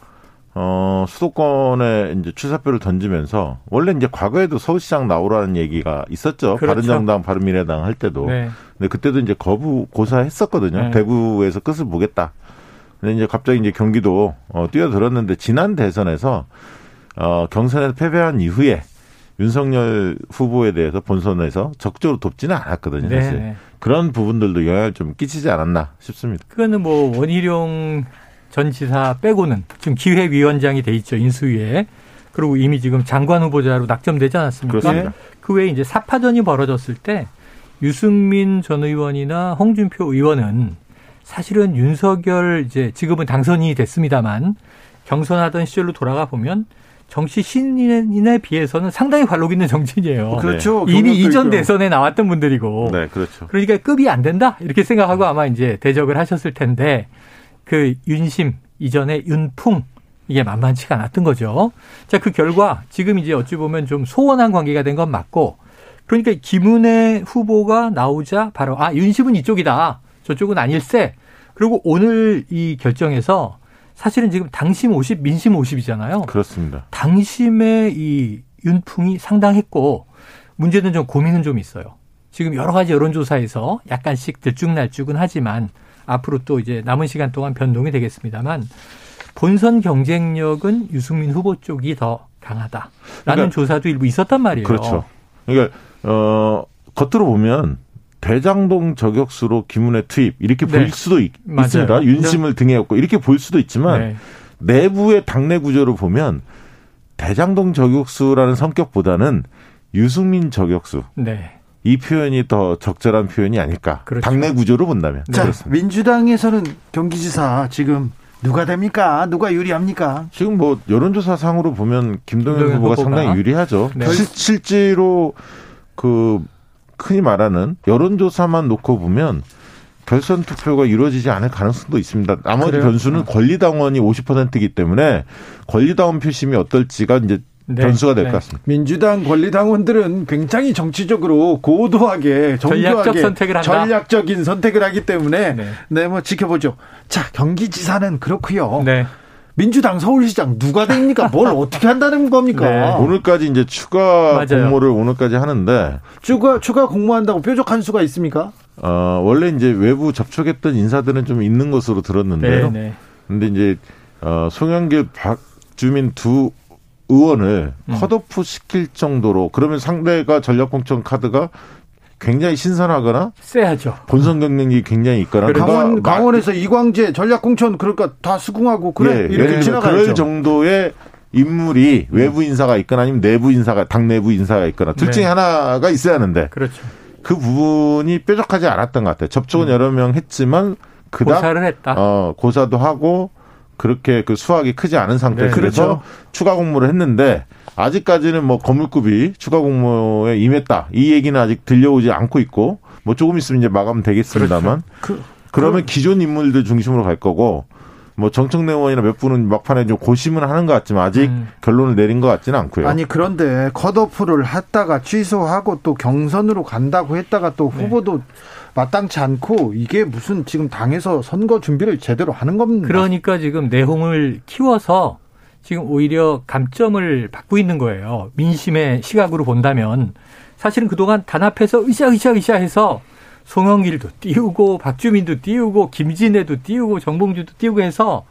어, 수도권에 이제 출사표를 던지면서, 원래 이제 과거에도 서울시장 나오라는 얘기가 있었죠. 그렇죠. 바른정당, 바른미래당 할 때도. 네. 근데 그때도 이제 거부, 고사했었거든요. 네. 대구에서 끝을 보겠다. 근데 이제 갑자기 이제 경기도, 어, 뛰어들었는데, 지난 대선에서, 어, 경선에서 패배한 이후에, 윤석열 후보에 대해서 본선에서 적극적으로 돕지는 않았거든요, 네. 사실. 네. 그런 부분들도 영향을 좀 끼치지 않았나 싶습니다. 그거는 뭐 원희룡 전 지사 빼고는 지금 기획위원장이 돼 있죠 인수위에 그리고 이미 지금 장관 후보자로 낙점되지 않았습니까? 그렇습니다. 그 외에 이제 사파전이 벌어졌을 때 유승민 전 의원이나 홍준표 의원은 사실은 윤석열 이제 지금은 당선이 됐습니다만 경선하던 시절로 돌아가 보면 정치 신인에 비해서는 상당히 관록 있는 정치인이에요. 그렇죠. 이미 이전. 대선에 나왔던 분들이고 네, 그렇죠. 그러니까 급이 안 된다 이렇게 생각하고 아마 이제 대적을 하셨을 텐데 그 윤심 이전에 윤풍 이게 만만치가 않았던 거죠. 자 그 결과 지금 이제 어찌 보면 좀 소원한 관계가 된 건 맞고 그러니까 김은혜 후보가 나오자 바로 아 윤심은 이쪽이다 저쪽은 아닐세 그리고 오늘 이 결정에서 사실은 지금 당심 50 민심 50이잖아요. 그렇습니다. 당심의 이 윤풍이 상당했고 문제는 좀 고민은 좀 있어요. 지금 여러 가지 여론조사에서 약간씩 들쭉날쭉은 하지만 앞으로 또 이제 남은 시간 동안 변동이 되겠습니다만 본선 경쟁력은 유승민 후보 쪽이 더 강하다라는 그러니까 조사도 일부 있었단 말이에요. 그렇죠. 그러니까 어 겉으로 보면 대장동 저격수로 김은혜 투입 이렇게 네. 보일 수도 있. 습니다 윤심을 등에 업고 이렇게 볼 수도 있지만 네. 내부의 당내 구조를 보면 대장동 저격수라는 성격보다는 유승민 저격수 네. 이 표현이 더 적절한 표현이 아닐까. 그렇죠. 당내 구조로 본다면. 자, 그렇습니다. 민주당에서는 경기지사 지금 누가 됩니까? 누가 유리합니까? 지금 뭐 여론조사 상으로 보면 김동연 김동연 후보가, 후보가. 상당히 유리하죠. 네. 실, 실제로 그 흔히 말하는 여론조사만 놓고 보면 결선 투표가 이루어지지 않을 가능성도 있습니다. 나머지 그래요? 변수는 권리당원이 50%이기 때문에 권리당원 표심이 어떨지가 이제 네. 변수가 될것 네. 같습니다. 민주당 권리당원들은 굉장히 정치적으로 고도하게 정교하게 전략적 선택을 한다. 전략적인 선택을 하기 때문에 네. 네, 뭐 지켜보죠. 자, 경기지사는 그렇고요. 네. 민주당 서울시장 누가 됩니까? 뭘 어떻게 한다는 겁니까? 네. 오늘까지 이제 추가 맞아요. 공모를 오늘까지 하는데 추가 추가 공모한다고 뾰족한 수가 있습니까? 어 원래 이제 외부 접촉했던 인사들은 좀 있는 것으로 네. 들었는데요. 네. 근데 이제 어 송영길 박주민 두 의원을 음. 컷오프 시킬 정도로 그러면 상대가 전략공천 카드가 굉장히 신선하거나 세야죠. 본선 경쟁력이 굉장히 있거나 그러니까 강원 막- 강원에서 이광재 전략공천 그러니까 다 수긍하고 그래 예, 이렇게 지나가죠. 그럴 정도의 인물이 외부 인사가 있거나 아니면 내부 인사가 당 내부 인사가 있거나 둘 네. 중에 하나가 있어야 하는데 그렇죠. 그 부분이 뾰족하지 않았던 것 같아요. 접촉은 여러 명 했지만 그닥 음. 고사를 했다. 어, 고사도 하고 그렇게 그 수확이 크지 않은 상태에서 네. 그렇죠. 추가 공모를 했는데 아직까지는 뭐 건물급이 추가 공모에 임했다 이 얘기는 아직 들려오지 않고 있고 뭐 조금 있으면 이제 마감되겠습니다만 그, 그러면 기존 인물들 중심으로 갈 거고 뭐 정청래 의원이나 몇 분은 막판에 좀 고심은 하는 것 같지만 아직 음. 결론을 내린 것 같지는 않고요. 아니 그런데 컷오프를 했다가 취소하고 또 경선으로 간다고 했다가 또 네. 후보도 마땅치 않고 이게 무슨 지금 당에서 선거 준비를 제대로 하는 겁니다. 그러니까 지금 내홍을 키워서 지금 오히려 감점을 받고 있는 거예요. 민심의 시각으로 본다면 사실은 그동안 단합해서 으쌰으쌰으쌰 해서 송영길도 띄우고 박주민도 띄우고 김진애도 띄우고 정봉주도 띄우고 해서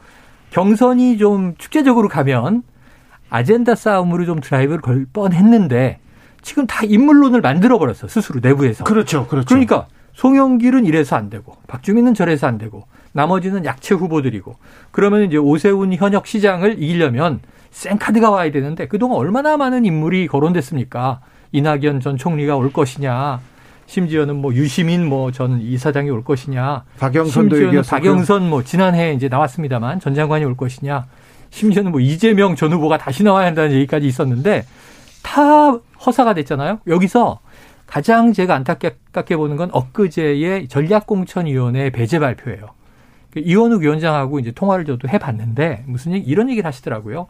경선이 좀 축제적으로 가면 아젠다 싸움으로 좀 드라이브를 걸 뻔했는데 지금 다 인물론을 만들어 버렸어 스스로 내부에서. 그렇죠, 그렇죠. 그러니까 송영길은 이래서 안 되고 박주민은 저래서 안 되고 나머지는 약체 후보들이고 그러면 이제 오세훈 현역 시장을 이기려면 생카드가 와야 되는데 그동안 얼마나 많은 인물이 거론됐습니까? 이낙연 전 총리가 올 것이냐. 심지어는 뭐 유시민 뭐 전 이사장이 올 것이냐. 박영선도 심지어는. 박영선 뭐 지난해 이제 나왔습니다만 전 장관이 올 것이냐. 심지어는 뭐 이재명 전 후보가 다시 나와야 한다는 얘기까지 있었는데 다 허사가 됐잖아요. 여기서 가장 제가 안타깝게 보는 건 엊그제의 전략공천위원회 배제 발표예요. 그 이원욱 위원장하고 이제 통화를 저도 해봤는데 무슨 얘기, 이런 얘기를 하시더라고요.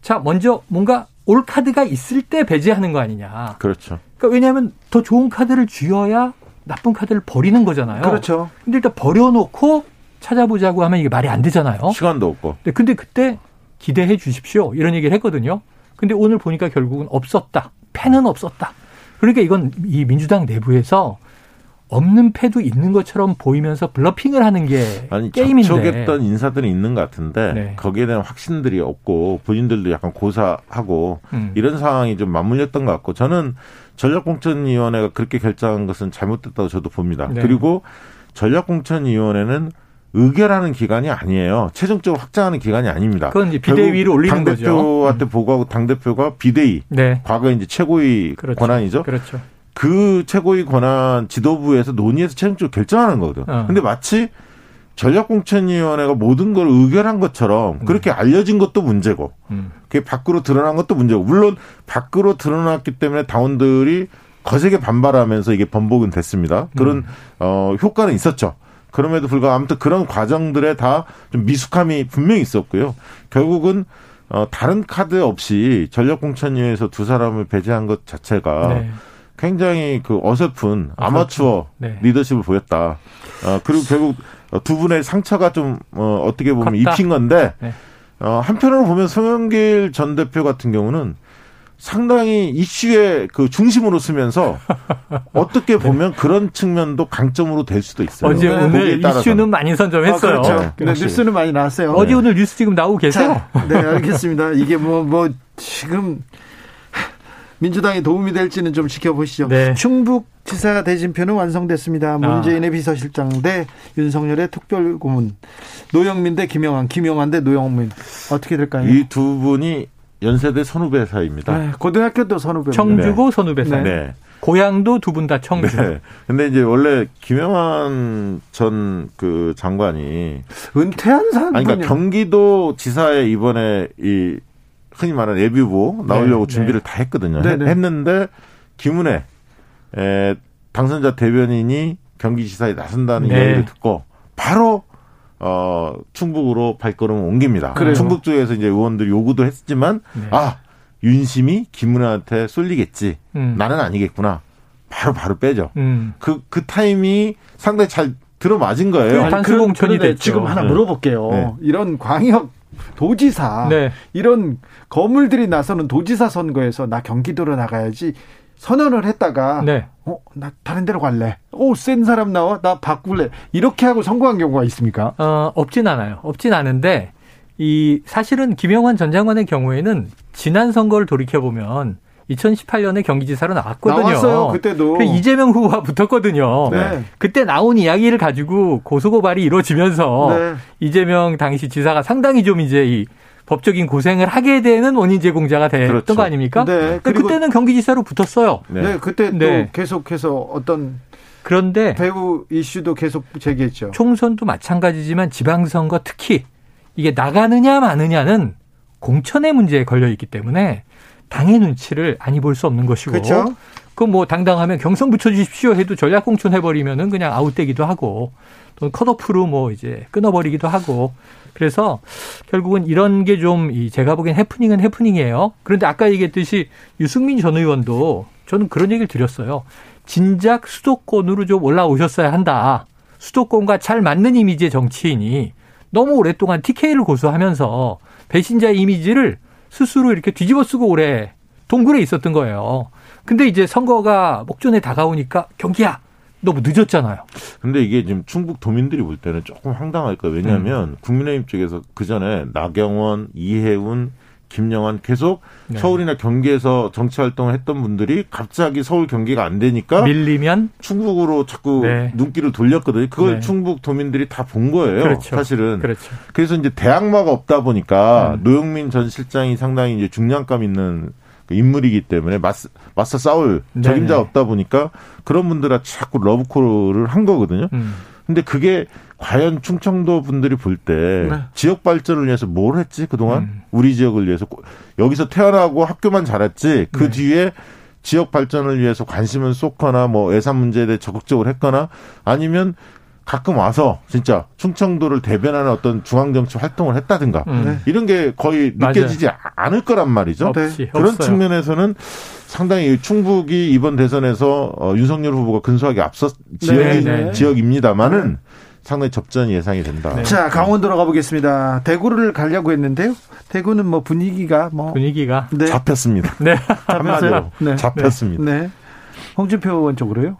자, 먼저 뭔가 올 카드가 있을 때 배제하는 거 아니냐. 그렇죠. 그러니까 왜냐하면 더 좋은 카드를 쥐어야 나쁜 카드를 버리는 거잖아요. 그렇죠. 근데 일단 버려놓고 찾아보자고 하면 이게 말이 안 되잖아요. 시간도 없고. 네, 근데 그때 기대해 주십시오. 이런 얘기를 했거든요. 근데 오늘 보니까 결국은 없었다. 패는 없었다. 그러니까 이건 이 민주당 내부에서 없는 패도 있는 것처럼 보이면서 블러핑을 하는 게 아니 게임인데. 접촉했던 인사들이 있는 것 같은데 네. 거기에 대한 확신들이 없고 본인들도 약간 고사하고 음. 이런 상황이 좀 맞물렸던 것 같고 저는 전략공천위원회가 그렇게 결정한 것은 잘못됐다고 저도 봅니다. 네. 그리고 전략공천위원회는 의결하는 기관이 아니에요. 최종적으로 확정하는 기관이 아닙니다. 그건 이제 비대위로 올리는 거죠. 음. 당대표한테 보고하고 당대표가 비대위. 네. 과거 이제 최고위 그렇죠. 권한이죠. 그렇죠. 그 최고위 권한 지도부에서 논의해서 최종적으로 결정하는 거거든. 어. 근데 마치 전략공천위원회가 모든 걸 의결한 것처럼 그렇게 알려진 것도 문제고, 음. 그게 밖으로 드러난 것도 문제고, 물론 밖으로 드러났기 때문에 당원들이 거세게 반발하면서 이게 번복은 됐습니다. 그런 어 효과는 있었죠. 그럼에도 불구하고 아무튼 그런 과정들에 다 좀 미숙함이 분명히 있었고요. 결국은 어 다른 카드 없이 전략공천위에서 두 사람을 배제한 것 자체가 네. 굉장히 그 어설픈 아마추어 네. 리더십을 보였다. 어, 그리고 결국 두 분의 상처가 좀, 어, 어떻게 보면 컸다. 입힌 건데, 네. 어, 한편으로 보면 송영길 전 대표 같은 경우는 상당히 이슈의 그 중심으로 쓰면서 어떻게 보면 그런 측면도 강점으로 될 수도 있어요. 어제 네. 오늘. 이슈는 많이 선점했어요. 아, 그렇죠. 네, 네. 뉴스는 많이 나왔어요. 어제 오늘 뉴스 지금 나오고 계세요. 자, 네, 알겠습니다. 이게 뭐, 뭐, 지금, 민주당에 도움이 될지는 좀 지켜보시죠. 네. 충북 지사 대진표는 완성됐습니다. 문재인의 비서실장 대 윤석열의 특별고문. 노영민 대 김영환, 김영환 대 노영민. 어떻게 될까요? 이 두 분이 연세대 선후배 사이입니다. 네, 고등학교도 선후배. 청주고 선후배 사이. 네. 고향도 두 분 다 청주. 네. 근데 이제 원래 김영환 전 그 장관이 은퇴한 사람. 아니 그러니까 경기도 지사에 이번에 이 흔히 말하는 예비 후보 나오려고 네, 준비를 다 했거든요. 네, 했- 네. 했는데 김은혜 에, 당선자 대변인이 경기지사에 나선다는 네. 이야기를 듣고 바로 어 충북으로 발걸음을 옮깁니다. 그래요. 충북 쪽에서 이제 의원들이 요구도 했지만 네. 아 윤심이 김은혜한테 쏠리겠지. 음. 나는 아니겠구나. 바로 바로 빼죠. 음. 그, 그 타임이 상당히 잘 들어맞은 거예요. 그 단수 그런- 공천이 그런데 됐죠. 지금 하나 네. 물어볼게요. 네. 이런 광역 도지사 네. 이런 거물들이 나서는 도지사 선거에서 나 경기도로 나가야지 선언을 했다가 네. 어, 나 다른 데로 갈래. 오, 센 사람 나와. 나 바꿀래. 이렇게 하고 선거한 경우가 있습니까? 어, 없진 않아요. 없진 않은데 이 사실은 김영환 전 장관의 경우에는 지난 선거를 돌이켜 보면 2018년에 경기지사로 나왔거든요. 나왔어요. 그때도. 그 이재명 후보와 붙었거든요. 네. 그때 나온 이야기를 가지고 고소고발이 이루어지면서 네. 이재명 당시 지사가 상당히 좀 이제 이 법적인 고생을 하게 되는 원인 제공자가 됐던 그렇죠. 거 아닙니까? 네. 그러니까 그리고- 그때는 경기지사로 붙었어요. 네. 네. 그때 네. 또 계속해서 어떤 그런데 배우 이슈도 계속 제기했죠. 총선도 마찬가지지만 지방선거 특히 이게 나가느냐 마느냐는 공천의 문제에 걸려 있기 때문에 당의 눈치를 아니 볼 수 없는 것이고 그렇죠. 그 뭐 당당하면 경선 붙여주십시오 해도 전략 공천 해버리면은 그냥 아웃되기도 하고 또는 컷오프로 뭐 이제 끊어버리기도 하고 그래서 결국은 이런 게좀이 제가 보기엔 해프닝은 해프닝이에요. 그런데 아까 얘기했듯이 유승민 전 의원도 저는 그런 얘기를 드렸어요. 진작 수도권으로 좀 올라오셨어야 한다. 수도권과 잘 맞는 이미지의 정치인이 너무 오랫동안 TK를 고수하면서 배신자의 이미지를 스스로 이렇게 뒤집어 쓰고 오래 동굴에 있었던 거예요. 근데 이제 선거가 목전에 다가오니까 경기야, 너무 늦었잖아요. 근데 이게 지금 충북 도민들이 볼 때는 조금 황당할 거예요. 음. 왜냐하면 국민의힘 쪽에서 그 전에 나경원, 이해운, 김영환 계속 네. 서울이나 경기에서 정치 활동을 했던 분들이 갑자기 서울 경기가 안 되니까 밀리면 충북으로 자꾸 네. 눈길을 돌렸거든요. 그걸 네. 충북 도민들이 다 본 거예요. 그렇죠. 사실은. 그렇죠. 그래서 이제 대항마가 없다 보니까 음. 노영민 전 실장이 상당히 이제 중량감 있는 그 인물이기 때문에 맞서, 맞서 싸울 네네. 적임자가 없다 보니까 그런 분들한테 자꾸 러브콜을 한 거거든요. 음. 근데 그게 과연 충청도 분들이 볼때 네. 지역 발전을 위해서 뭘 했지 그동안 음. 우리 지역을 위해서 여기서 태어나고 학교만 잘했지 그 네. 뒤에 지역 발전을 위해서 관심을 쏟거나 뭐 예산 문제에 대해 적극적으로 했거나 아니면 가끔 와서 진짜 충청도를 대변하는 어떤 중앙정치 활동을 했다든가 음. 네. 이런 게 거의 맞아요. 느껴지지 않을 거란 말이죠. 없지, 그런 없어요. 측면에서는 상당히 충북이 이번 대선에서 어, 윤석열 후보가 근소하게 앞서 지역이, 네. 지역입니다만은 상당히 접전이 예상이 된다. 네. 자, 강원도로 가보겠습니다. 대구를 가려고 했는데요. 대구는 뭐 분위기가 뭐. 분위기가 네. 잡혔습니다. 네. 한마디로 네. 잡혔습니다. 네. 홍준표 의원 쪽으로요?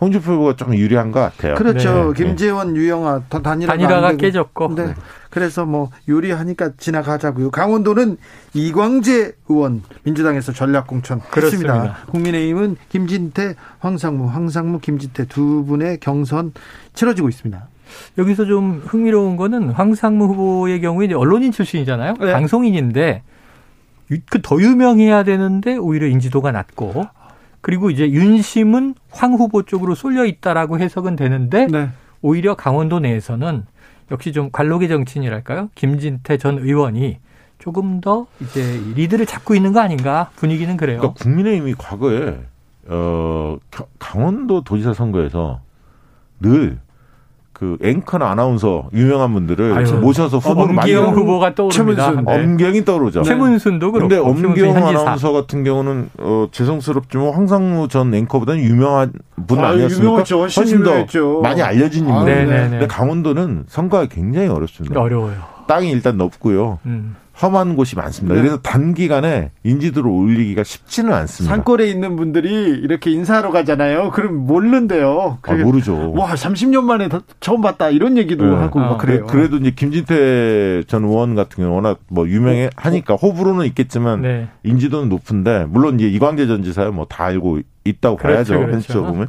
홍준표 후보가 좀 유리한 것 같아요. 그렇죠. 네. 김재원, 유영아, 다- 단일화가, 단일화가. 깨졌고. 네. 그래서 뭐 유리하니까 지나가자고요. 강원도는 이광재 의원 민주당에서 전략 공천 그렇습니다. 했습니다. 국민의힘은 김진태, 황상무, 황상무, 김진태 두 분의 경선 치러지고 있습니다. 여기서 좀 흥미로운 거는 황상무 후보의 경우에 이제 언론인 출신이잖아요. 네. 방송인인데 그더 유명해야 되는데 오히려 인지도가 낮고 그리고 이제 윤심은 황 후보 쪽으로 쏠려 있다라고 해석은 되는데 네. 오히려 강원도 내에서는 역시 좀 관록의 정치인이랄까요? 김진태 전 의원이 조금 더 이제 리드를 잡고 있는 거 아닌가 분위기는 그래요. 그러니까 국민의힘이 과거에 어 겨- 강원도 도지사 선거에서 늘 그 앵커나 아나운서 유명한 분들을 아유, 모셔서 후보를 많이 엄기영 내고 후보가 떠오릅니다. 최문순, 네. 엄경이 떠오르죠. 최문순도 그렇고 근데 엄경. 아나운서 같은 경우는 어 죄송스럽지만 황상무 전 앵커보다는 유명한 분 아유, 아니었습니까? 유명했죠. 훨씬 훨씬 더 유명했죠. 많이 알려진 아유, 인물. 네, 네, 네. 근데 강원도는 선거가 굉장히 어렵습니다. 어려워요. 땅이 일단 넓고요. 음. 험한 곳이 많습니다. 네. 그래서 단기간에 인지도를 올리기가 쉽지는 않습니다. 산골에 있는 분들이 이렇게 인사하러 가잖아요. 그럼 모르는데요. 아, 모르죠. 와, 30년 만에 더- 처음 봤다. 이런 얘기도 네. 하고 어. 막 그래요. 그래도 이제 김진태 전 의원 같은 경우는 워낙 뭐 유명해 하니까 호불호는 있겠지만 네. 인지도는 높은데 물론 이제 이광재 전 지사야 뭐 다 알고 있다고 그렇죠, 봐야죠. 그렇죠. 현실적으로 보면.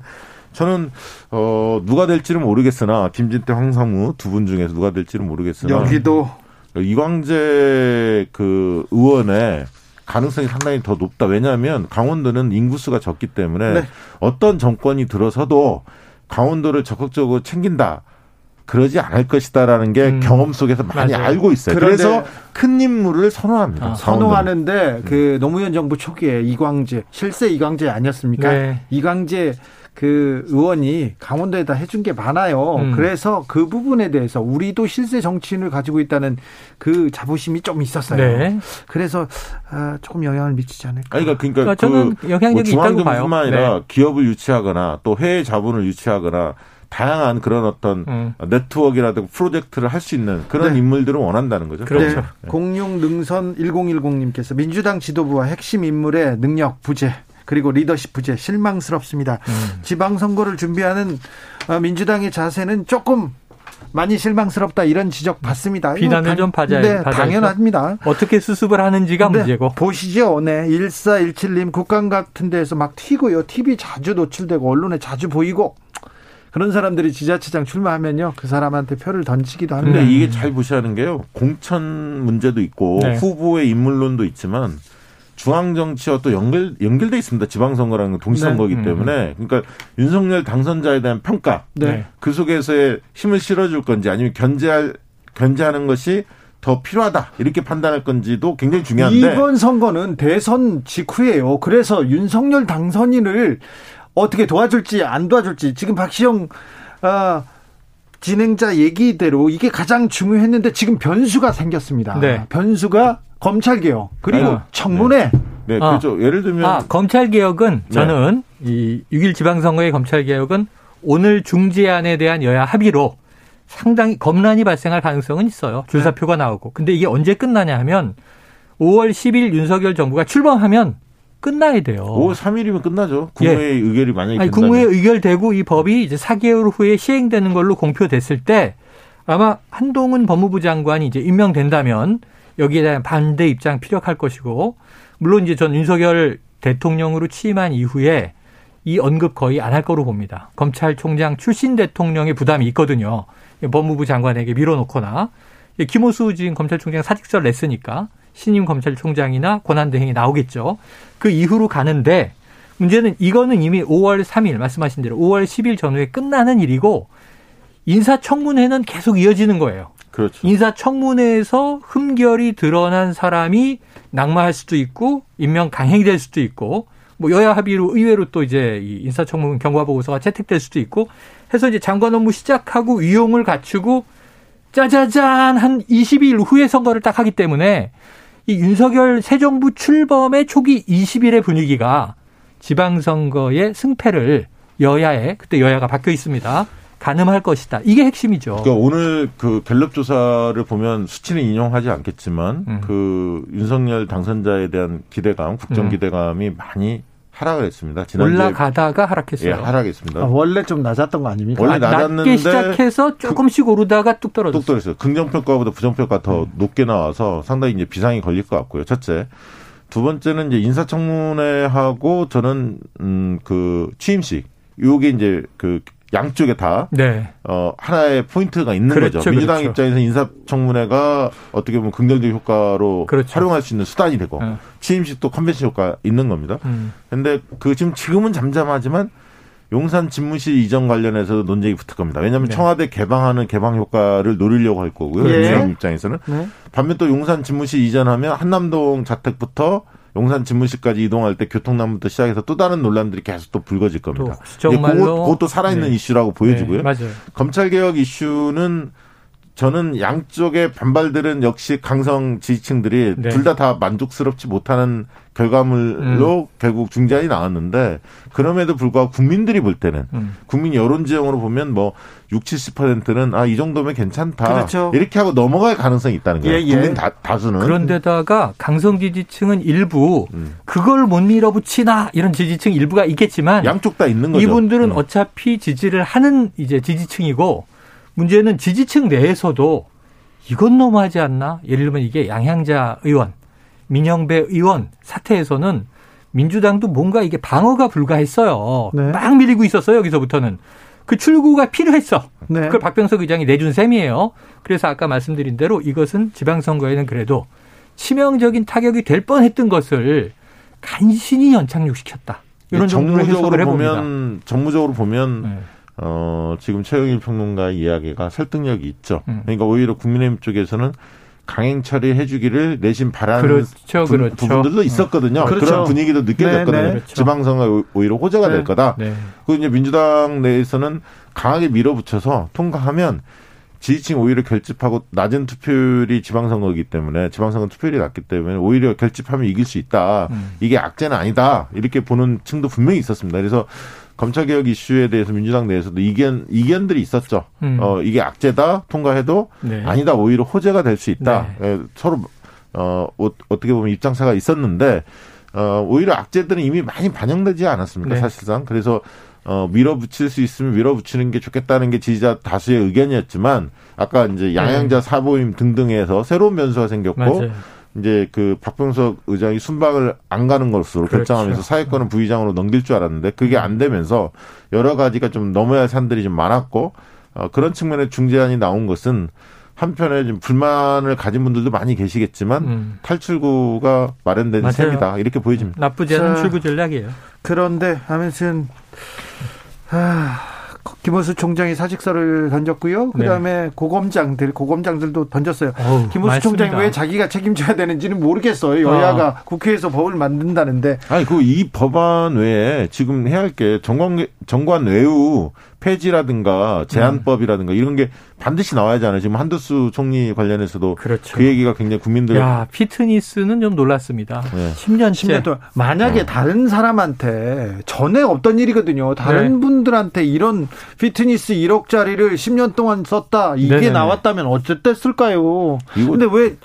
저는 어 누가 될지는 모르겠으나 김진태 황상무 두분 중에서 누가 될지는 모르겠으나 여기도 이광재 그 의원의 가능성이 상당히 더 높다. 왜냐하면 강원도는 인구수가 적기 때문에 네. 어떤 정권이 들어서도 강원도를 적극적으로 챙긴다. 그러지 않을 것이다라는 게 음. 경험 속에서 많이 맞아요. 알고 있어요. 그래서 큰 인물을 선호합니다. 아. 선호하는데 그 노무현 정부 초기에 이광재 실세 이광재 아니었습니까? 네. 이광재 그 의원이 강원도에다 해준 게 많아요. 음. 그래서 그 부분에 대해서 우리도 실세 정치인을 가지고 있다는 그 자부심이 좀 있었어요. 네. 그래서 아, 조금 영향을 미치지 않을까. 그러니까, 그러니까 그러니까 저는 그 영향력이 뭐 있다고 봐요. 중앙정부뿐만 아니라 네. 기업을 유치하거나 또 해외 자본을 유치하거나 다양한 그런 어떤 음. 네트워크라든가 프로젝트를 할 수 있는 그런 네. 인물들을 원한다는 거죠. 그렇죠. 네. 공룡 능선 1010님께서 민주당 지도부와 핵심 인물의 능력 부재 그리고 리더십 부재 실망스럽습니다. 음. 지방선거를 준비하는 어, 민주당의 자세는 조금 많이 실망스럽다 이런 지적 받습니다. 비난을 좀 받아야- 네, 받아야죠. 당연합니다. 어떻게 수습을 하는지가 네, 문제고. 보시죠. 네. 1417님 국감 같은 데서 막 튀고요. TV 자주 노출되고 언론에 자주 보이고 그런 사람들이 지자체장 출마하면요. 그 사람한테 표를 던지기도 합니다. 근데 이게 잘 보셔야 하는 게요. 공천 문제도 있고 네. 후보의 인물론도 있지만 중앙 정치와 또 연결 연결돼 있습니다. 지방선거라는 건 동시선거이기 네. 음. 때문에 그러니까 윤석열 당선자에 대한 평가 네. 그 속에서의 힘을 실어줄 건지 아니면 견제할 견제하는 것이 더 필요하다 이렇게 판단할 건지도 굉장히 중요한데 이번 선거는 대선 직후예요. 그래서 윤석열 당선인을 어떻게 도와줄지 안 도와줄지 지금 박시영 아, 진행자 얘기대로 이게 가장 중요했는데 지금 변수가 생겼습니다. 네. 변수가 검찰 개혁 그리고 아유. 청문회 네, 아. 그렇죠. 예를 들면 아, 검찰 개혁은 네. 저는 이 6일 지방선거의 검찰 개혁은 오늘 중재안에 대한 여야 합의로 상당히 검란이 발생할 가능성은 있어요. 줄사표가 나오고. 근데 이게 언제 끝나냐 하면 5월 10일 윤석열 정부가 출범하면 끝나야 돼요. 5월 3일이면 끝나죠. 국회의 의결이 만약에 어. 예. 아니. 국무회의 의결되고 이 법이 이제 4개월 후에 시행되는 걸로 공표됐을 때 아마 한동훈 법무부 장관이 이제 임명된다면 여기에 대한 반대 입장 피력할 것이고 물론 이제 전 윤석열 대통령으로 취임한 이후에 이 언급 거의 안 할 거로 봅니다. 검찰총장 출신 대통령의 부담이 있거든요. 법무부 장관에게 밀어놓거나 김호수 지금 검찰총장 사직서를 냈으니까 신임 검찰총장이나 권한대행이 나오겠죠. 그 이후로 가는데 문제는 이거는 이미 5월 3일 말씀하신 대로 5월 10일 전후에 끝나는 일이고 인사청문회는 계속 이어지는 거예요. 그렇죠. 인사청문회에서 흠결이 드러난 사람이 낙마할 수도 있고 임명 강행이 될 수도 있고 뭐 여야 합의로 의외로 또 이제 이 인사청문 경과 보고서가 채택될 수도 있고 해서 이제 장관 업무 시작하고 위용을 갖추고 짜자잔 한 22일 후에 선거를 딱 하기 때문에 이 윤석열 새 정부 출범의 초기 20일의 분위기가 지방선거의 승패를 여야에 그때 여야가 바뀌어 있습니다. 가늠할 것이다. 이게 핵심이죠. 그러니까 오늘 그 갤럽 조사를 보면 수치는 인용하지 않겠지만 음. 그 윤석열 당선자에 대한 기대감, 국정 음. 기대감이 많이 하락을 했습니다. 지난주에 올라가다가 하락했어요. 예, 하락했습니다. 아, 원래 좀 낮았던 거 아닙니까? 원래 아, 낮게 낮았는데 시작해서 조금씩 오르다가 뚝 떨어졌어요. 뚝 떨어졌어요. 긍정평가보다 부정평가 더 음. 높게 나와서 상당히 이제 비상이 걸릴 것 같고요. 첫째. 두 번째는 이제 인사청문회하고 저는 음그 취임식 요게 이제 그 양쪽에 다 네. 어, 하나의 포인트가 있는 그렇죠, 거죠. 민주당 그렇죠. 입장에서 인사청문회가 어떻게 보면 긍정적 효과로 그렇죠. 활용할 수 있는 수단이 되고 어. 취임식도 컨벤션 효과 있는 겁니다. 음. 근데 그 지금 지금은 잠잠하지만 용산 집무실 이전 관련해서도 논쟁이 붙을 겁니다. 왜냐하면 네. 청와대 개방하는 개방 효과를 노리려고 할 거고요. 예. 민주당 입장에서는 네. 반면 또 용산 집무실 이전하면 한남동 자택부터 용산 집무실까지 이동할 때 교통난부터 시작해서 또 다른 논란들이 계속 또 불거질 겁니다. 또 정말로 그것, 그것도 살아있는 네. 이슈라고 보여지고요. 네, 맞아요. 검찰 개혁 이슈는 저는 양쪽의 반발들은 역시 강성 지지층들이 네. 둘다 다 만족스럽지 못하는 결과물로 결국 중재안이 나왔는데 그럼에도 불구하고 국민들이 볼 때는 음. 국민 여론 지형으로 보면 뭐 6, 70%는 아 이 정도면 괜찮다. 그렇죠. 이렇게 하고 넘어갈 가능성이 있다는 거예요. 예, 예. 국민 다, 다수는 그런데다가 강성 지지층은 일부 음. 그걸 못 밀어붙이나 이런 지지층 일부가 있겠지만 양쪽 다 있는 거죠. 이분들은 음. 어차피 지지를 하는 이제 지지층이고 문제는 지지층 내에서도 이건 너무하지 않나? 예를 들면 이게 양향자 의원, 민영배 의원 사태에서는 민주당도 뭔가 이게 방어가 불가했어요. 네. 막 밀리고 있었어요. 여기서부터는 그 출구가 필요했어. 네. 그걸 박병석 의장이 내준 셈이에요. 그래서 아까 말씀드린 대로 이것은 지방선거에는 그래도 치명적인 타격이 될 뻔했던 것을 간신히 연착륙시켰다. 이런 정도로 해석을 정무적으로 해봅니다. 보면 정무적으로 보면 네. 어, 지금 최영일 평론가의 이야기가 설득력이 있죠. 음. 그러니까 오히려 국민의힘 쪽에서는 강행 처리해 주기를 내심 바라는 그렇죠, 부, 그렇죠. 부분들도 있었거든요. 그렇죠. 그런 분위기도 느껴졌거든요. 네, 네. 그렇죠. 지방선거 오히려 호재가 네. 될 거다. 네. 그리고 이제 민주당 내에서는 강하게 밀어붙여서 통과하면 지지층 오히려 결집하고 낮은 투표율이 지방선거이기 때문에 지방선거 투표율이 낮기 때문에 오히려 결집하면 이길 수 있다. 음. 이게 악재는 아니다. 이렇게 보는 층도 분명히 있었습니다. 그래서 검찰개혁 이슈에 대해서 민주당 내에서도 이견, 이견들이 있었죠. 음. 어, 이게 악재다. 통과해도 네. 아니다. 오히려 호재가 될 수 있다. 네. 예, 서로, 어, 어, 어떻게 보면 입장차가 있었는데, 어, 오히려 악재들은 이미 많이 반영되지 않았습니까? 네. 사실상. 그래서 어, 밀어붙일 수 있으면 밀어붙이는 게 좋겠다는 게 지지자 다수의 의견이었지만 아까 이제 양양자 사보임 등등에서 새로운 변수가 생겼고 네. 맞아요. 이제 그 박병석 의장이 순방을 안 가는 것으로 그렇죠. 결정하면서 사회권은 부의장으로 넘길 줄 알았는데 그게 안 되면서 여러 가지가 좀 넘어야 할 산들이 좀 많았고 어, 그런 측면에 중재안이 나온 것은 한편에 좀 불만을 가진 분들도 많이 계시겠지만 음. 탈출구가 마련된 맞아요. 셈이다 이렇게 보여집니다. 나쁘지 않은 자. 출구 전략이에요. 그런데 아무튼 아, 김호수 총장이 사직서를 던졌고요. 그다음에 고검장들 고검장들도 던졌어요. 어우, 김호수 총장이 많습니다. 왜 자기가 책임져야 되는지는 모르겠어요. 여야가 국회에서 법을 만든다는데 아니 그 이 법안 외에 지금 해야 할 게 정관 정관 외우 폐지라든가 제한법이라든가 이런 게 반드시 나와야 하잖아요. 지금 한두수 총리 관련해서도 그렇죠. 그 얘기가 굉장히 국민들 야, 피트니스는 좀 놀랐습니다. 네. 10년째. 10년 동안 만약에 어. 다른 사람한테 전에 없던 일이거든요. 다른 네. 분들한테 이런 피트니스 1억짜리를 10년 동안 썼다. 이게 네네네. 나왔다면 어쨌댔을까요? 근데 왜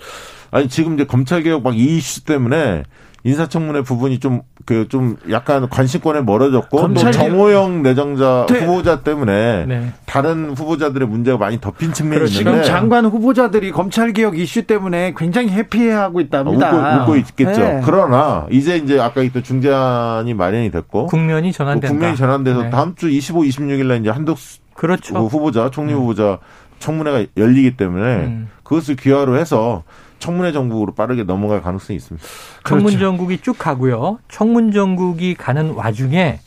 아니 지금 이제 검찰 개혁 막 이 이슈 때문에 인사청문회 부분이 좀그 좀 약간 관심권에 멀어졌고 검찰 또 정호영 내정자 네. 후보자 때문에 네. 다른 후보자들의 문제가 많이 덮인 측면이. 지금 있는데 장관 후보자들이 검찰 개혁 이슈 때문에 굉장히 해피해하고 어, 있답니다. 웃고, 웃고 있겠죠. 네. 그러나 이제 이제 아까 있던 중재안이 마련이 됐고 국면이 그 전환된다. 국면이 전환돼서 네. 다음 주 25, 26일 날 이제 한덕수 그렇죠. 그 후보자, 총리 후보자 청문회가 열리기 때문에 음. 그것을 기화로 해서 청문회 정국으로 빠르게 넘어갈 가능성이 있습니다. 청문 그렇죠. 전국이 쭉 가고요. 청문 전국이 가는 와중에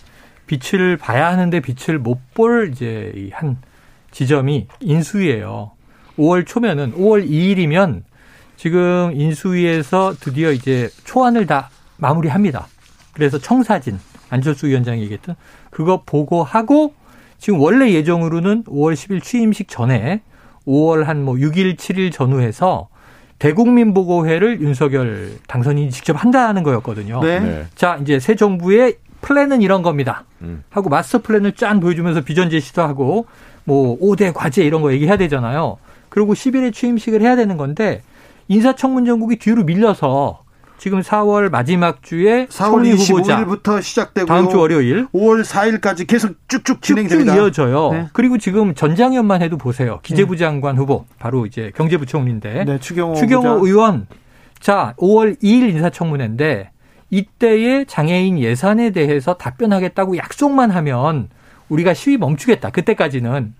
빛을 봐야 하는데 빛을 못 볼 이제 이한 지점이 인수위예요. 5월 초면은 5월 2일이면 지금 인수위에서 드디어 이제 초안을 다 마무리합니다. 그래서 청사진 안철수 위원장이 얘기했던 그거 보고하고 지금 원래 예정으로는 5월 10일 취임식 전에 5월 한 뭐 6일, 7일 전후해서 대국민 보고회를 윤석열 당선인이 직접 한다는 거였거든요. 네. 네. 자, 이제 새 정부의 플랜은 이런 겁니다. 음. 하고 마스터 플랜을 짠 보여주면서 비전 제시도 하고 뭐 5대 과제 이런 거 얘기해야 되잖아요. 그리고 10일에 취임식을 해야 되는 건데 인사청문 전국이 뒤로 밀려서 지금 4월 마지막 주에 4월 총리 후보자 25일부터 시작되고 다음 주 월요일 5월 4일까지 계속 쭉쭉 진행됩니다. 이어져요. 네. 그리고 지금 전장현만 해도 보세요. 기재부 장관 후보 바로 이제 경제부총리인데 네, 추경호 추경호. 의원 자 5월 2일 인사청문회인데 이때의 장애인 예산에 대해서 답변하겠다고 약속만 하면 우리가 시위 멈추겠다. 그때까지는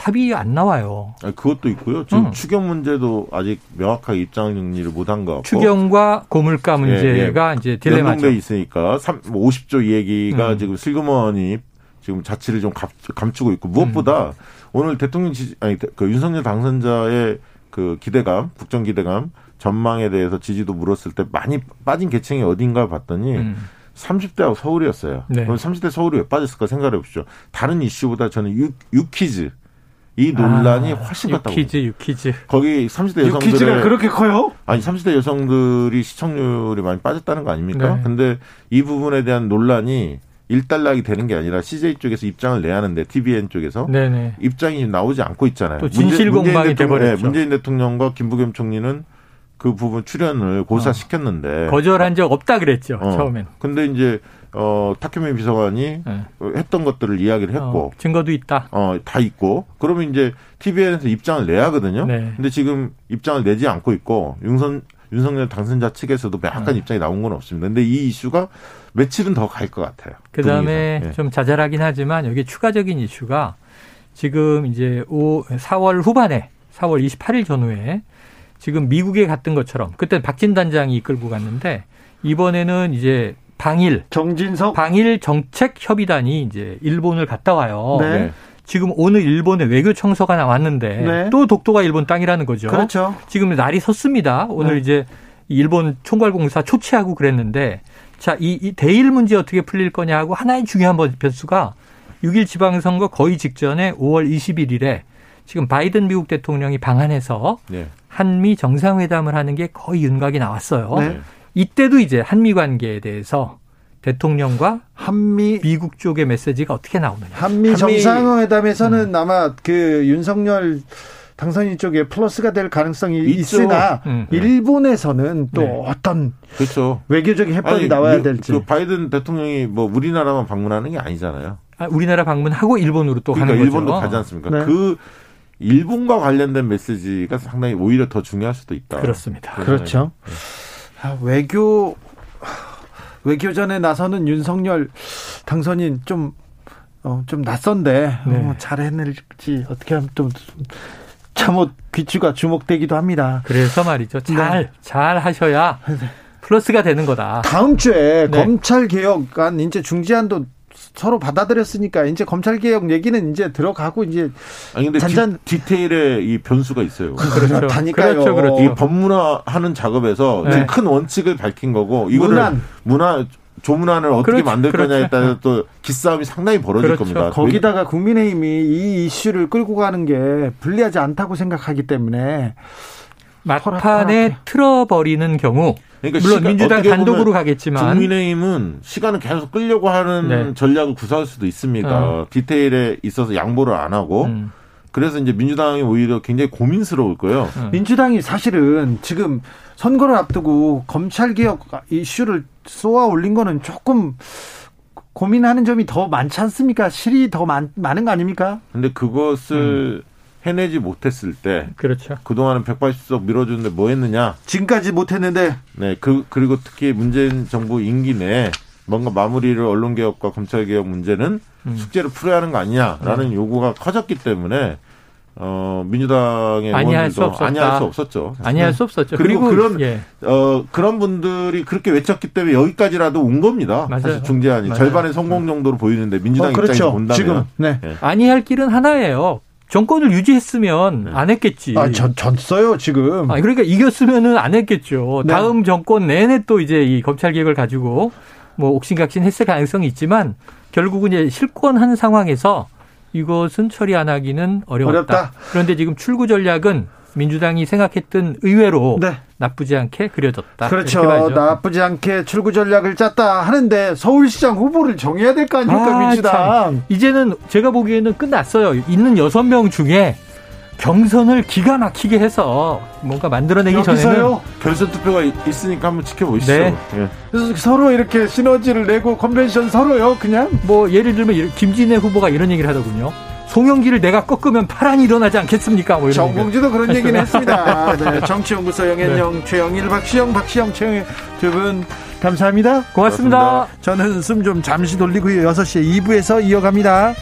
답이 안 나와요. 아니, 그것도 있고요. 지금 음. 추경 문제도 아직 명확하게 입장 정리를 못한 것 같고. 추경과 고물가 예, 예. 문제가 이제 딜레마죠. 연동돼 있으니까 3, 뭐 50조 이 얘기가 음. 지금 슬그머니 지금 자치를 좀 감, 감추고 있고 무엇보다 음. 오늘 대통령 지지 아니 그 윤석열 당선자의 그 기대감, 국정 기대감 전망에 대해서 지지도 물었을 때 많이 빠진 계층이 어딘가 봤더니 음. 30대하고 서울이었어요. 네. 그럼 30대 서울이 왜 빠졌을까 생각해 보십시오. 다른 이슈보다 저는 유, 유퀴즈 이 논란이 아, 훨씬 컸다고. 유퀴즈, 유퀴즈. 거기 30대 유퀴즈가 여성들의 그렇게 커요? 아니 30대 여성들이 시청률이 많이 빠졌다는 거 아닙니까? 네. 근데 이 부분에 대한 논란이 일단락이 되는 게 아니라 CJ 쪽에서 입장을 내야 하는데 TVN 쪽에서 네네. 입장이 나오지 않고 있잖아요. 또 진실 문재- 문재인 공방이 대통령- 돼버렸죠. 네, 문재인 대통령과 김부겸 총리는 그 부분 출연을 고사시켰는데 거절한 적 없다 그랬죠. 어. 처음엔. 근데 이제 어 탁현민 비서관이 네. 했던 것들을 이야기를 했고 어, 증거도 있다. 어, 다 있고, 그러면 이제 TVN에서 입장을 내야 하거든요. 네. 근데 지금 입장을 내지 않고 있고, 윤선, 윤석열 당선자 측에서도 네. 명확한 입장이 나온 건 없습니다. 근데 이 이슈가 며칠은 더 갈 것 같아요. 그 다음에. 예. 좀 자잘하긴 하지만 여기 추가적인 이슈가 지금 이제 5, 4월 후반에 4월 28일 전후에 지금 미국에 갔던 것처럼 그때 박진 단장이 이끌고 갔는데 이번에는 이제 방일 정진석 방일 정책 협의단이 이제 일본을 갔다 와요. 네. 네. 지금 오늘 일본에 외교 청서가 나왔는데 네. 또 독도가 일본 땅이라는 거죠. 그렇죠. 지금 날이 섰습니다. 오늘 네. 이제 일본 총괄공사 초치하고 그랬는데 자, 이, 이 대일 문제 어떻게 풀릴 거냐 하고 하나의 중요한 번- 변수가 6일 지방선거 거의 직전에 5월 21일에 지금 바이든 미국 대통령이 방한해서 네. 한미 정상회담을 하는 게 거의 윤곽이 나왔어요. 네. 이때도 이제 한미 관계에 대해서 대통령과 한미 미국 쪽의 메시지가 어떻게 나오느냐. 한미 정상회담에서는 아마 그 윤석열 당선인 쪽에 플러스가 될 가능성이 있죠. 있으나 음. 일본에서는 또 네. 어떤 그렇죠. 외교적인 해법이 아니, 나와야 미- 될지. 그 바이든 대통령이 뭐 우리나라만 방문하는 게 아니잖아요. 아, 우리나라 방문하고 일본으로 또 그러니까 가는 거죠. 일본도 가지 않습니까? 네. 그 일본과 관련된 메시지가 상당히 오히려 더 중요할 수도 있다. 그렇습니다. 그렇죠. 아, 외교 외교전에 나서는 윤석열 당선인 좀 어, 좀 낯선데 네. 어, 잘 해낼지 어떻게 하면 좀 참못 귀추가 주목되기도 합니다. 그래서 말이죠. 잘, 네. 잘 하셔야 플러스가 되는 거다. 다음 주에 네. 검찰 개혁안 이제 중지안도 서로 받아들였으니까 이제 검찰 개혁 얘기는 이제 들어가고 이제 아니 근데 잔잔- 디, 테일에 이 변수가 있어요. 그렇죠. 다니까요. 그렇죠, 그렇죠. 이 법문화하는 작업에서 네. 지금 큰 원칙을 밝힌 거고 이거를 문안. 문화 조문안을 어떻게 그렇죠, 만들 거냐에 그렇죠. 따라 또 기싸움이 상당히 벌어질 그렇죠. 겁니다. 거기다가 국민의힘이 이 이슈를 끌고 가는 게 불리하지 않다고 생각하기 때문에 막판에. 틀어버리는 경우 그러니까 물론 시간- 민주당 단독으로 가겠지만 국민의힘은 시간을 계속 끌려고 하는 네. 전략을 구사할 수도 있습니다. 어. 디테일에 있어서 양보를 안 하고 음, 그래서 이제 민주당이 오히려 굉장히 고민스러울 거예요. 음. 민주당이 사실은 지금 선거를 앞두고 검찰 개혁 이슈를 쏘아 올린 거는 조금 고민하는 점이 더 많지 않습니까? 실이 더 많, 많은 거 아닙니까? 근데 그것을 음. 해내지 못했을 때 그렇죠. 그동안은 180석 밀어주는데 뭐 했느냐? 지금까지 못 했는데 네, 그 그리고 특히 문재인 정부 임기 내에 뭔가 마무리를 언론 개혁과 검찰 개혁 문제는 음. 숙제를 풀어야 하는 거 아니냐라는 요구가 커졌기 때문에 어 민주당의 아니할 수 의원들도 없었다. 아니할 수 없었죠. 아니할 수 없었죠. 그리고 그런- 예. 어 그런 분들이 그렇게 외쳤기 때문에 여기까지라도 온 겁니다. 맞아요. 사실 중재안이 맞아요. 절반의 성공 정도로 보이는데 민주당 어, 입장에서 그렇죠. 본다면 지금 네. 아니할 길은 하나예요. 정권을 유지했으면 네. 안 했겠지. 아, 전, 졌어요, 지금. 아니, 그러니까 이겼으면은 안 했겠죠. 네. 다음 정권 내내 또 이제 이 검찰 개혁을 가지고 뭐 옥신각신 했을 가능성이 있지만 결국은 이제 실권한 상황에서 이것은 처리 안 하기는 어려웠다. 어렵다. 그런데 지금 출구 전략은 민주당이 생각했던 의외로 네. 나쁘지 않게 그려졌다. 그렇죠. 나쁘지 않게 출구 전략을 짰다 하는데 서울시장 후보를 정해야 될 거 아닙니까, 아, 민주당. 참. 이제는 제가 보기에는 끝났어요. 있는 여섯 명 중에 경선을 기가 막히게 해서 뭔가 만들어내기 전에는 여기서요. 결선 투표가 있- 있으니까 한번 지켜보시죠. 네. 예. 그래서 서로 이렇게 시너지를 내고 컨벤션 서로요, 그냥. 뭐 예를 들면 김진애 후보가 이런 얘기를 하더군요. 송영기를 내가 꺾으면 파란이 일어나지 않겠습니까? 뭐 이런. 정봉주도 그런 얘기는 했습니다. 네, 정치연구소 영현영, 네. 최영일, 박시영, 박시영, 최영일 두 분 감사합니다. 고맙습니다. 고맙습니다. 저는 숨 좀 잠시 돌리고요. 6시에 2부에서 이어갑니다.